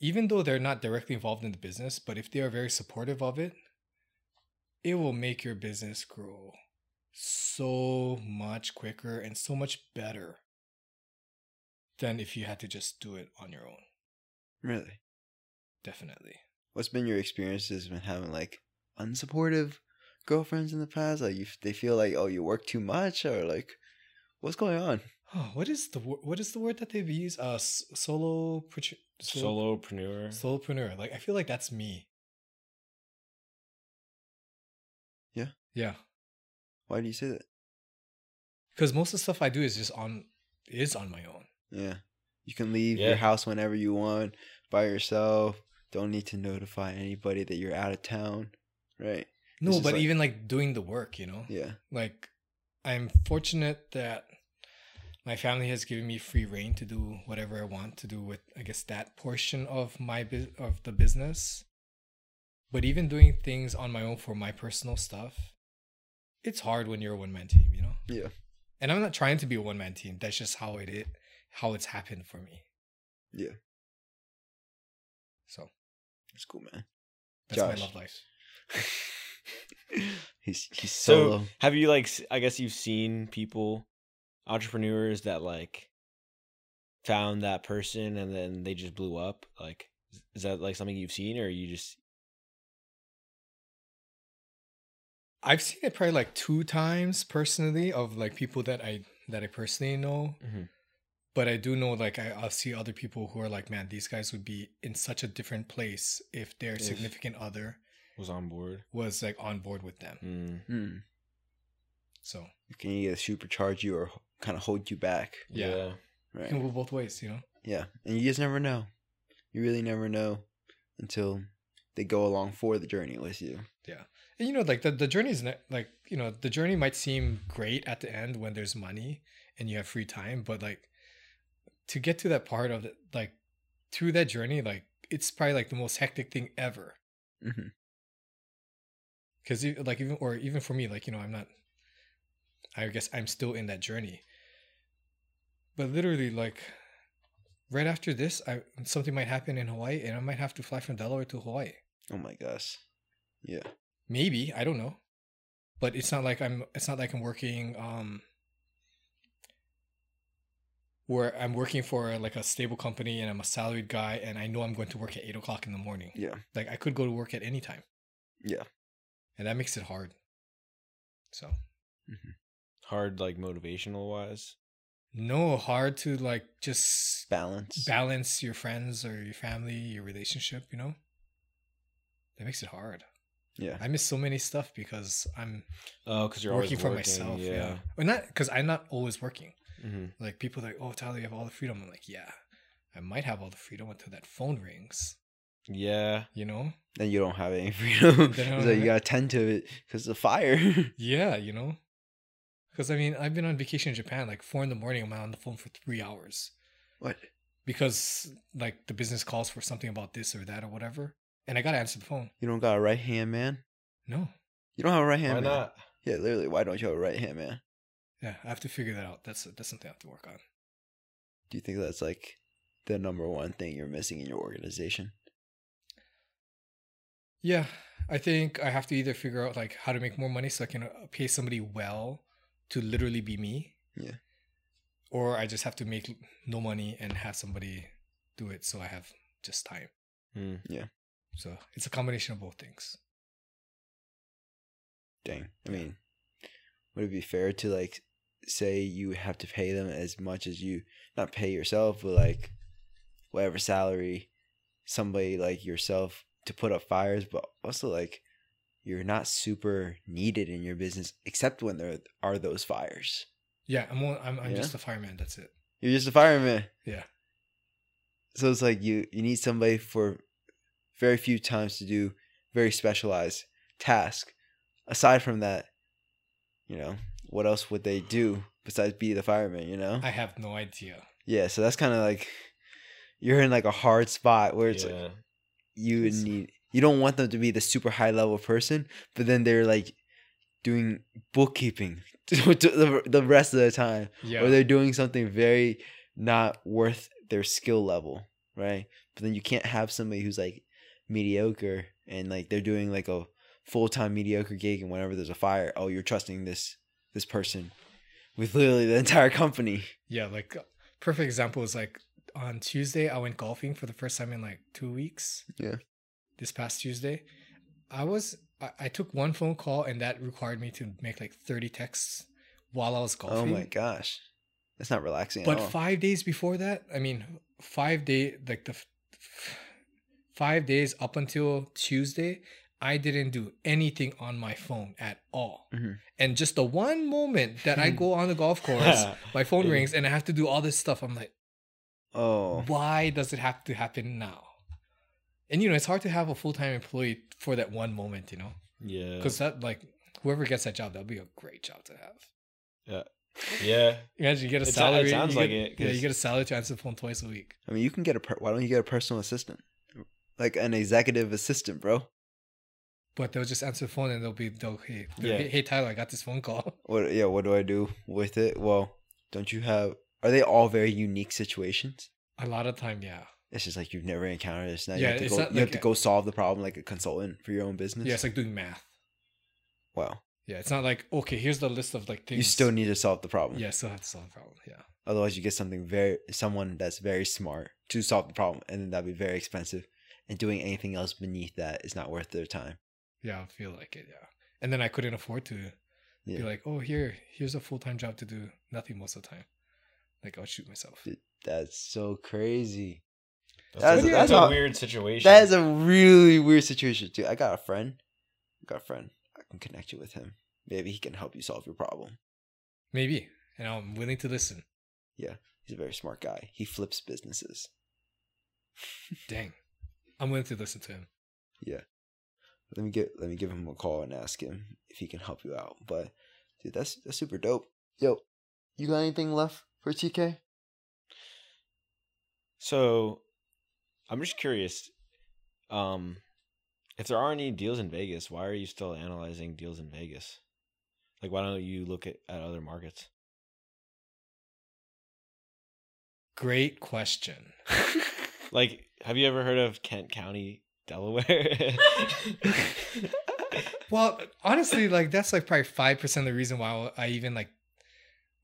even though they're not directly involved in the business, but if they are very supportive of it, it will make your business grow so much quicker and so much better than if you had to just do it on your own. Really. Definitely. What's been your experiences when having like unsupportive girlfriends in the past? Like you, they feel like oh you work too much, or like what's going on? Oh, what is the what is the word that they've used? Uh, s- solo pro- solo Solopreneur. solopreneur. Like I feel like that's me. Yeah? Yeah. Why do you say that? Because most of the stuff I do is just on is on my own. Yeah. You can leave Yeah. your house whenever you want by yourself. Don't need to notify anybody that you're out of town. Right. No, but like- even like doing the work, you know. Yeah. Like I'm fortunate that my family has given me free reign to do whatever I want to do with I guess that portion of my bus- of the business. But even doing things on my own for my personal stuff, it's hard when you're a one man team, you know? Yeah. And I'm not trying to be a one man team. That's just how it is, how it's happened for me. Yeah. So That's cool, man. that's Josh. my love life. he's he's So solo. have you like? I guess you've seen people, entrepreneurs that like found that person and then they just blew up. Like, is that like something you've seen, or you just? I've seen it probably like two times personally of like people that I that I personally know. Mhm. But I do know like I, I'll see other people who are like, man, these guys would be in such a different place if their If- significant other Was on board. was like on board with them. Mm. Hmm. So Can either supercharge you or kind of hold you back. Yeah. Yeah. it Right. can go both ways, you know. Yeah. And you just never know. You really never know until they go along for the journey with you. Yeah, and you know, like the, the journey is ne- like, you know, the journey might seem great at the end when there's money and you have free time, but like to get to that part of it, like through that journey, like it's probably like the most hectic thing ever. Because like even or even for me, like you know, I'm not. I guess I'm still in that journey. But literally, like right after this, I something might happen in Hawaii, and I might have to fly from Delaware to Hawaii. Oh my gosh. Yeah. Maybe I don't know, but it's not like I'm. It's not like I'm working. Um, where I'm working for like a stable company and I'm a salaried guy and I know I'm going to work at eight o'clock in the morning. Yeah. Like I could go to work at any time. Yeah. And that makes it hard. So mm-hmm. Hard, like motivational wise. No, hard to like just balance. balance your friends or your family, your relationship, you know? That makes it hard. yeah. I miss so many stuff because I'm Oh, because you're working always for working, myself. Yeah. Yeah. Well, not because I'm not always working. Hmm Like people are like, oh, Tyler, you have all the freedom. I'm like, yeah, I might have all the freedom until that phone rings, Yeah. you know? Then you don't have any freedom. Then so have you gotta tend to it because of fire. Yeah, you know? Because I mean, I've been on vacation in Japan, like four in the morning, I'm on the phone for three hours what? because like the business calls for something about this or that or whatever. And I got to answer the phone. You don't got a right hand man? No. You don't have a right hand Why man? not? Yeah, literally. Why don't you have a right hand man? Yeah, I have to figure that out. That's that's something I have to work on. Do you think that's like the number one thing you're missing in your organization? Yeah, I think I have to either figure out like how to make more money so I can uh, pay somebody well to literally be me. Yeah. Or I just have to make no money and have somebody do it so I have just time. Yeah. So it's a combination of both things. Dang. I mean, would it be fair to like say you have to pay them as much as you not pay yourself, but like whatever salary somebody like yourself to put up fires, but also like you're not super needed in your business except when there are those fires. Yeah, I'm I'm, I'm Yeah? just a fireman. That's it. You're just a fireman. Yeah. So it's like you you need somebody for very few times to do very specialized task. Aside from that, you know, what else would they do besides be the fireman, you know? I have no idea. yeah, so that's kind of like you're in like a hard spot where it's like you It's- need you don't want them to be the super high level person, but then they're like doing bookkeeping the the rest of the time Yeah. or they're doing something very not worth their skill level, right? But then you can't have somebody who's like mediocre and like they're doing like a full time mediocre gig, and whenever there's a fire, oh, you're trusting this this person with literally the entire company. Yeah, like perfect example is like on Tuesday I went golfing for the first time in like two weeks. Yeah. This past Tuesday, I was I, I took one phone call and that required me to make like thirty texts while I was golfing. Oh my gosh, that's not relaxing But at all. five days before that, I mean, five day like the f- five days up until Tuesday, I didn't do anything on my phone at all. Mhm. And just the one moment that I go on the golf course, my phone rings and I have to do all this stuff. I'm like, oh, why does it have to happen now? And you know, it's hard to have a full time employee for that one moment, you know, Yeah. because that like whoever gets that job, that'll be a great job to have. Yeah. Yeah. Imagine you get a It so- it salary. sounds like get- it, Yeah, you get a salary to answer the phone twice a week. I mean, you can get a per- why don't you get a personal assistant, like an executive assistant, bro? But they'll just answer the phone and they'll be they'll hey, Yeah. hey, hey Tyler, I got this phone call. What? Yeah, what do I do with it? Well, don't you have? Are they all very unique situations? A lot of time, yeah. It's just like you've never encountered this. Now you Yeah, have to go. You have to go solve the problem like a consultant for your own business. Yeah, it's like doing math. Wow. Yeah, it's not like okay, here's the list of like things. You still need to solve the problem. yeah, still have to solve the problem. Yeah, Otherwise, you get something very someone that's very smart to solve the problem, and then that'd be very expensive. And doing anything else beneath that is not worth their time. Yeah, I feel like it. Yeah, and then I couldn't afford to Yeah. be like, oh, here, here's a full time job to do nothing most of the time. Like I'll shoot myself. That's so crazy. That's, That's- a, that's that's a how- weird situation. That is a really weird situation too. I got a friend. I got a friend. I can connect you with him. Maybe he can help you solve your problem. Maybe, and I'm willing to listen. Yeah, he's a very smart guy. He flips businesses. Dang, I'm willing to listen to him. Yeah. Let me get let me give him a call and ask him if he can help you out. But dude, that's that's super dope. Yo, you got anything left for TK? So, I'm just curious. Um, if there are any deals in Vegas, why are you still analyzing deals in Vegas? Like, why don't you look at, at other markets? Great question. Like, have you ever heard of Kent County, Delaware? Well, honestly, like that's like probably five percent of the reason why I even like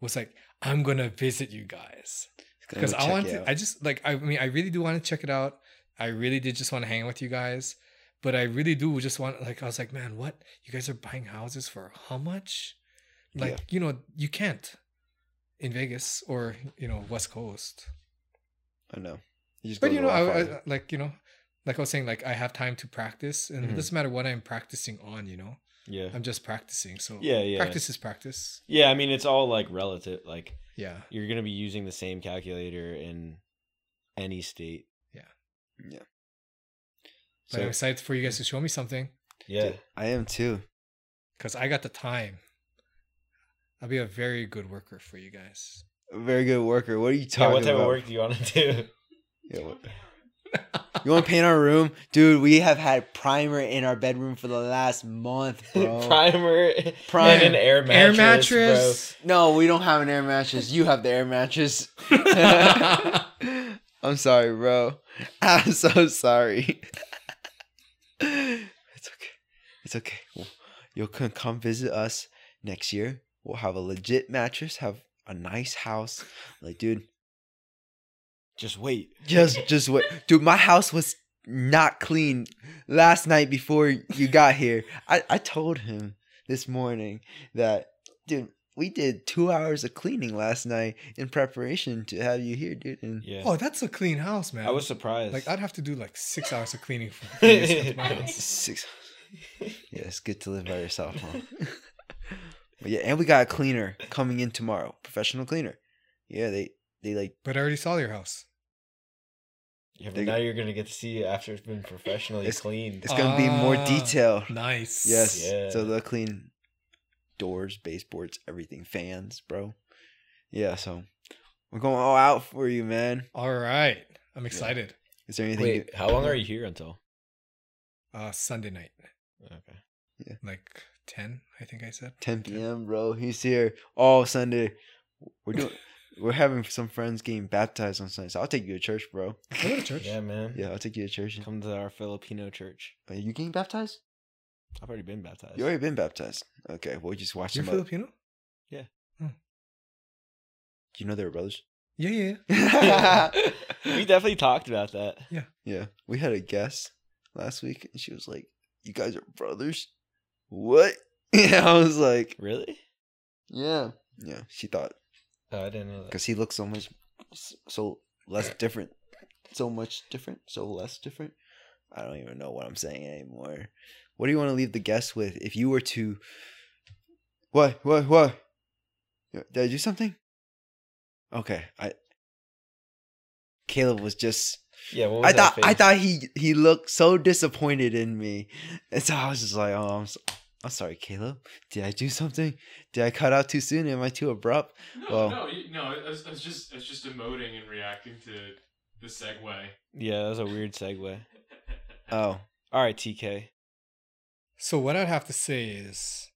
was like I'm gonna visit you guys because I want to. I just like I mean I really do want to check it out. I really did just want to hang out with you guys, but I really do just want like I was like, man, what you guys are buying houses for how much? Like Yeah. you know you can't. in Vegas or you know West Coast. I know. You just But you know, I, I, like you know, like I was saying, like I have time to practice, and Mhm. it doesn't matter what I'm practicing on. You know, Yeah. I'm just practicing. So Yeah, yeah. practice is practice. Yeah, I mean it's all like relative. Like Yeah, you're gonna be using the same calculator in any state. yeah. Yeah. But I'm excited for you guys to show me something Yeah. Dude, I am too. because I got the time. I'll be a very good worker for you guys. A very good worker. What are you Yeah, talking what type about? of work do you want to do? Yeah, what- You want to paint our room, dude? We have had primer in our bedroom for the last month, bro. Primer, Prime. and an air mattress. Air mattress. no, we don't have an air mattress. You have the air mattress. I'm sorry, bro. I'm so sorry. it's okay. It's okay. You can come visit us next year. We'll have a legit mattress, have a nice house. Like, dude, Just wait. just just wait. Dude, my house was not clean last night before you got here. I, I told him this morning that dude, we did two hours of cleaning last night in preparation to have you here, dude. And Yeah. oh, that's a clean house, man. I was surprised. like, I'd have to do like six hours of cleaning for for you to come to my house. six Yeah, it's good to live by yourself, huh? but yeah, and we got a cleaner coming in tomorrow. Professional cleaner. Yeah, they they like But I already saw your house. yeah, but they- now you're gonna get to see it after it's been professionally It's- cleaned. it's gonna be more Ah, detail. Nice. Yes. Yeah. So they'll clean doors, baseboards, everything, fans, bro. Yeah, so we're going all out for you, man. All right. I'm excited. Is there anything? Wait, you- how long are you here until? Uh, Sunday night, Okay. Yeah. Like ten, I think I said. 10 p.m., bro. He's here all Sunday. We're doing. We're having some friends getting baptized on Sunday, so I'll take you to church, bro. I go to church. Yeah, man. Yeah, I'll take you to church. Come to our Filipino church. Are you getting baptized? I've already been baptized. You already been baptized. Okay, well, just watch You're them. Up. Filipino? Do hmm. you know they were brothers? Yeah, yeah. yeah. we definitely talked about that. Yeah, Yeah. we had a guest last week, and she was like, "You guys are brothers." What? Yeah, I was like, Really? "Yeah, yeah." She thought Oh, I didn't know that. because he looks so much, so less different, so much different, so less different. I don't even know what I'm saying anymore. What do you want to leave the guests with? If you were to, what, what, what? Did I do something? Okay, I. Caleb was just Yeah, what was I thought I thought he he looked so disappointed in me, and so I was just like, "Oh, I'm, so, I'm sorry, Caleb. Did I do something? Did I cut out too soon? Am I too abrupt?" No, Well- no, you- no. I was, I was just, it's just emoting and reacting to the segue. Yeah, that was a weird segue. Oh, All right, TK. So what I'd have to say is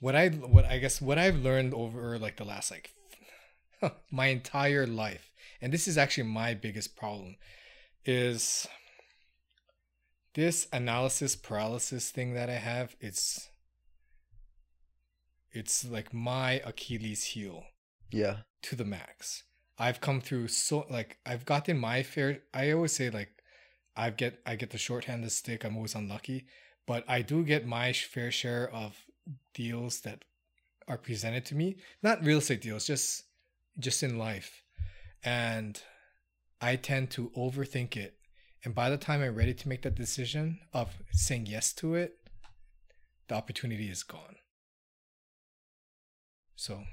what I what I guess what I've learned over like the last like my entire life, and this is actually my biggest problem, is this analysis paralysis thing that I have. It's it's like my Achilles heel yeah, to the max. I've come through so like I've gotten my fair. I always say like I get I get the shorthand the stick. I'm always unlucky, but I do get my fair share of deals that are presented to me. Not real estate deals, just just in life, and I tend to overthink it. And by the time I'm ready to make that decision of saying yes to it, the opportunity is gone. So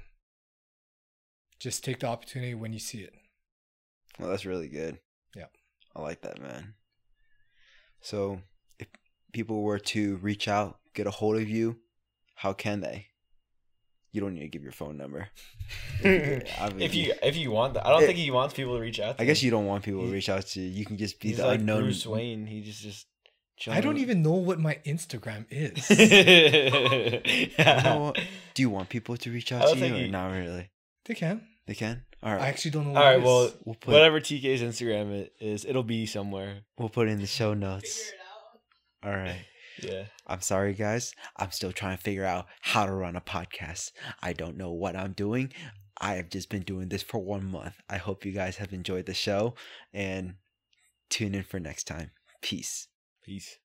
just take the opportunity when you see it. well, that's really good. Yeah. I like that, man. So, if people were to reach out, get a hold of you, how can they? You don't need to give your phone number. I mean, if you if you want that, I don't It- think he wants people to reach out. To I guess you don't want people to reach out to you. You can just be He's the like unknown. Bruce Wayne. He just just. I don't even know what my Instagram is. You know yeah. what? Do you want people to reach out to you think or he- not really? they can. They can. All right. I actually don't know. All What right. it is. Well, we'll put whatever TK's Instagram is, it'll be somewhere. we'll put it in the show notes. All right. Yeah. I'm sorry, guys. I'm still trying to figure out how to run a podcast. I don't know what I'm doing. I have just been doing this for one month. I hope you guys have enjoyed the show and tune in for next time. Peace. Peace.